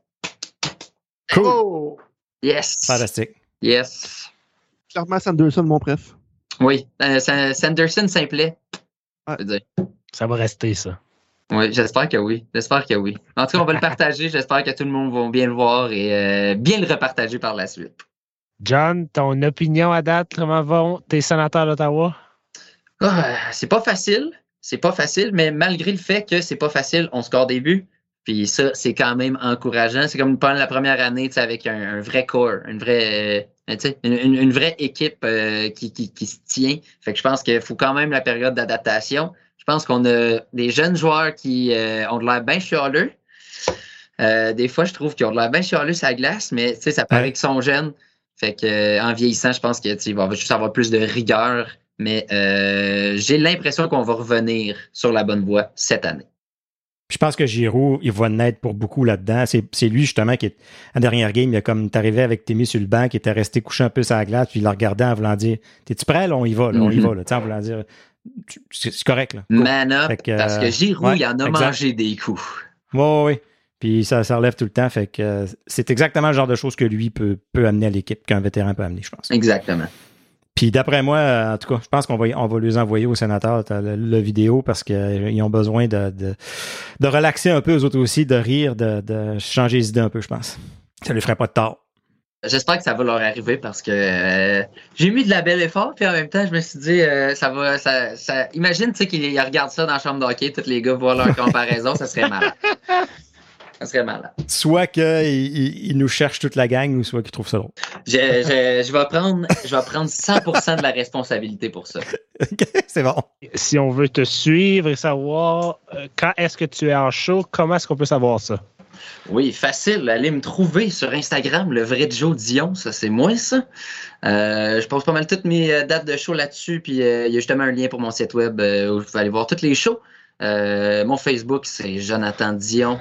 Cool. Oh! Yes. Fantastique. Yes. Clairement, Sanderson, mon préf. Oui. Euh, Sa- Sanderson simplet. Ouais. Je veux dire. Ça va rester, ça. Oui, j'espère que oui. J'espère que oui. En tout cas, on va le partager. J'espère que tout le monde va bien le voir et euh, bien le repartager par la suite. John, ton opinion à date, comment vont tes sénateurs d'Ottawa? Ah, c'est pas facile. C'est pas facile, mais malgré le fait que c'est pas facile, on score des buts. Puis ça, c'est quand même encourageant. C'est comme pendant la première année, tu sais, avec un, un vrai corps, une vraie, euh, tu sais, une, une- une vraie équipe euh, qui, qui, qui se tient. Fait que je pense qu'il faut quand même la période d'adaptation. Je pense qu'on a des jeunes joueurs qui euh, ont de l'air bien chialeux. Euh, des fois, je trouve qu'ils ont de l'air bien chialeux sur la glace, mais tu sais, ça paraît Ouais. qu'ils sont jeunes. Fait que en vieillissant, je pense que tu sais, il va juste avoir plus de rigueur. Mais euh, j'ai l'impression qu'on va revenir sur la bonne voie cette année. Je pense que Giroud, il va naître pour beaucoup là-dedans. C'est lui, justement, qui est, en dernière game, il a comme, t'arrivais avec Timmy sur le banc, qui était resté couché un peu sur la glace, puis il le regardait en voulant dire, t'es-tu prêt, là? On y va, là, on y Mhm. va, là. Tu en voulant dire, c'est correct, là. Man up, parce que euh, Giroud, ouais, il en a exact. mangé des coups. Oui, oui, oui. Puis ça, ça relève tout le temps. Fait que euh, c'est exactement le genre de choses que lui peut, peut amener à l'équipe, qu'un vétéran peut amener, je pense. Exactement. Puis d'après moi, euh, en tout cas, je pense qu'on va, on va les envoyer aux sénateurs t'as le, le vidéo parce qu'ils ont besoin de, de, de relaxer un peu eux autres aussi, de rire, de, de changer les idées un peu, je pense. Ça lui ferait pas de tort. J'espère que ça va leur arriver parce que euh, j'ai mis de la belle effort, puis en même temps, je me suis dit, euh, ça va, ça, ça... imagine, tu sais, qu'ils ils regardent ça dans la chambre d'hockey, tous les gars voir leur comparaison, ça serait mal. Ça serait malade. Soit qu'il il, il nous cherche toute la gang, ou soit qu'il trouve ça drôle. Je, je, je vais prendre, je vais prendre 100% de la responsabilité pour ça. OK, c'est bon. Si on veut te suivre et savoir euh, quand est-ce que tu es en show, comment est-ce qu'on peut savoir ça? Oui, facile. Allez me trouver sur Instagram, le vrai Joe Dion, ça c'est moi ça. Euh, je pose pas mal toutes mes euh, dates de show là-dessus, puis euh, il y a justement un lien pour mon site web euh, où vous pouvez aller voir toutes les shows. Euh, mon Facebook, c'est Jonathan Dion.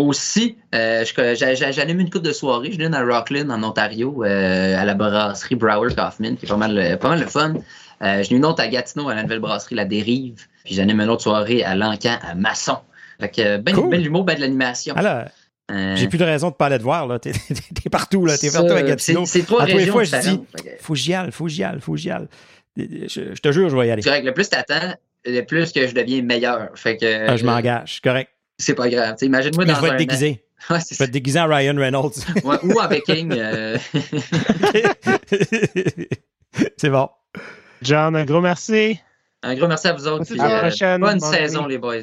Aussi, euh, j'anime une coupe de soirée. Je viens à Rockland, en Ontario, euh, à la brasserie Brower Kaufman, qui est pas mal, euh, pas mal le fun. Euh, J'ai une autre à Gatineau, à la nouvelle brasserie La Dérive. Puis j'anime une autre soirée à Lancan, à Masson. Fait que ben, Cool. ben l'humour, ben de l'animation. Alors, Euh, j'ai plus de raison de pas aller te voir, là. T'es t'es partout, là. T'es partout à Gatineau. C'est trois À les régions fois, je dis, Faut que j'y aille, faut que j'y aille, faut que j'y aille. Je, je te jure, je vais y aller. C'est vrai que le plus t'attends, le plus que je deviens meilleur. Fait que Ah, je m'engage, correct. C'est pas grave. Imagine-moi Mais dans je vais un être déguisé. an. Ouais, c'est Je vais ça. être déguisé en Ryan Reynolds. Ouais, ou en Viking. euh, c'est bon. John, un gros merci. un gros merci à vous autres. Merci. puis, À la euh, prochaine, bonne saison, les boys.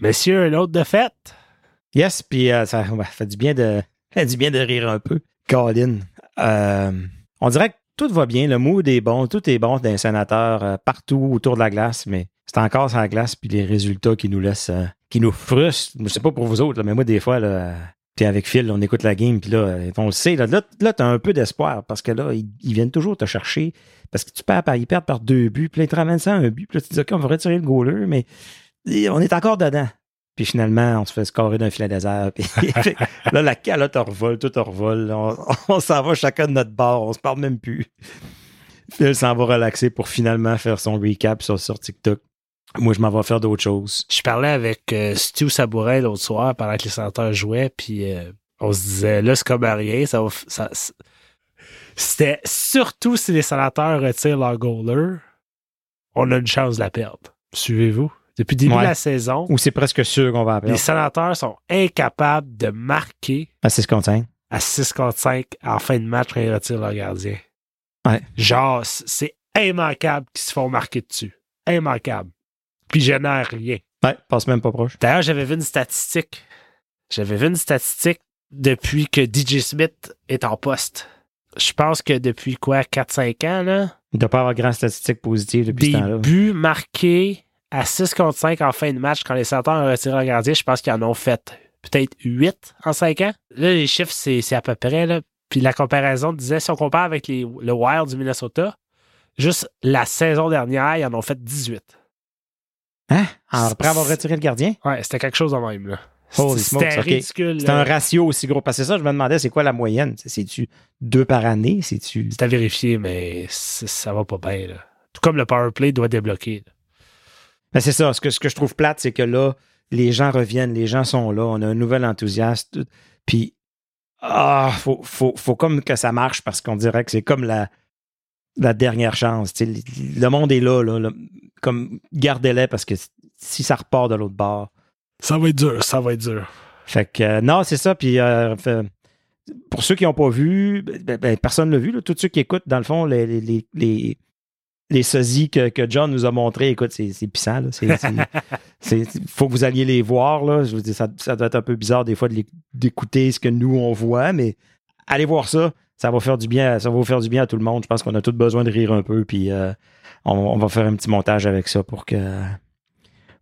Messieurs, un autre de fête. Yes, puis euh, ça ouais, fait du bien de fait du bien de rire un peu. Colin, euh, on dirait que tout va bien, le mood est bon, tout est bon d'un sénateur euh, partout autour de la glace, mais c'est encore sur la glace puis les résultats qui nous laissent, euh, qui nous frustrent. Je sais pas pour vous autres, là, mais moi des fois là, avec Phil, on écoute la game puis là, euh, on le sait, là, là, là t'as un peu d'espoir parce que là ils, viennent toujours te chercher parce que tu perds par, ils perdent par deux buts, puis là, ils un but, puis là tu dis ok on va retirer le goaler, mais on est encore dedans. Puis finalement, on se fait scorer d'un filet désert. Puis là, la calotte revole, tout revole. On, on s'en va chacun de notre bord. On se parle même plus. Phil s'en va relaxer pour finalement faire son recap sur, sur TikTok. Moi, je m'en vais faire d'autres choses. Je parlais avec euh, Stu Sabourin l'autre soir pendant que les sénateurs jouaient, puis euh, on se disait, là, c'est comme à rien. Ça ça- C'était surtout si les sénateurs retirent leur goaler, on a une chance de la perdre. Suivez-vous? Depuis le début Ouais. de la saison, Ou c'est presque sûr qu'on va les appeler. sénateurs sont incapables de marquer c'est ce qu'on tient. à 6 contre 5 en fin de match quand ils retirent leur gardien. Ouais. Genre, c'est immanquable qu'ils se font marquer dessus. Immanquable. Puis je n'ai rien. Ouais, passe même pas proche. D'ailleurs, j'avais vu une statistique. J'avais vu une statistique depuis que DJ Smith est en poste. Je pense que depuis quoi, 4-5 ans, là, Il ne doit pas avoir grand statistique positive depuis des ce temps-là. buts marqués à 6 contre 5 en fin de match quand les sénateurs ont retiré leur gardien, je pense qu'ils en ont fait peut-être 8 en 5 ans. Là, les chiffres, c'est c'est à peu près. Là. Puis la comparaison disait, si on compare avec les, le Wild du Minnesota, juste la saison dernière, ils en ont fait 18. Hein? Après avoir retiré le gardien? Ouais, c'était quelque chose de même. Là. C'était ridicule. C'est un ratio aussi gros. Parce que ça, je me demandais, c'est quoi la moyenne? C'est- C'est-tu deux par année? C'est-tu. C'est à vérifier, mais ça va pas bien. Là. Tout comme le power play doit débloquer. là. Ben, c'est ça. Ce que, ce que je trouve plate, c'est que là, les gens reviennent, les gens sont là, on a un nouvel enthousiasme. tout. Puis, ah, faut, faut, faut comme que ça marche parce qu'on dirait que c'est comme la, la dernière chance. Le, le monde est là, là, là. comme gardez-les parce que si ça repart de l'autre bord. Ça va être dur, ça va être dur. Fait que, euh, non, c'est ça. Puis, euh, fait- pour ceux qui n'ont pas vu, ben, ben, personne ne l'a vu. Là. Tous ceux qui écoutent, dans le fond, les, les, les, les, sosies que, que John nous a montrés, écoute, c'est c'est puissant. C'est- c'est- c'est- faut que vous alliez les voir. Là. Je veux dire, ça, ça doit être un peu bizarre des fois de d'écouter ce que nous, on voit, mais allez voir ça. Ça va faire du bien, ça va vous faire du bien à tout le monde. Je pense qu'on a tous besoin de rire un peu. Puis, euh, on, on va faire un petit montage avec ça pour que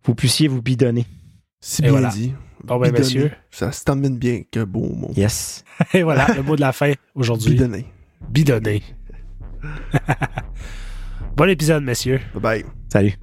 vous puissiez vous bidonner. Si Et bien voilà. dit. Bon, ben, Bidonner. messieurs. Ça se termine bien que beau mot. Yes. Et voilà, le mot de la fin aujourd'hui. Bidonner. Bidonné. bon épisode, messieurs. Bye bye. Salut.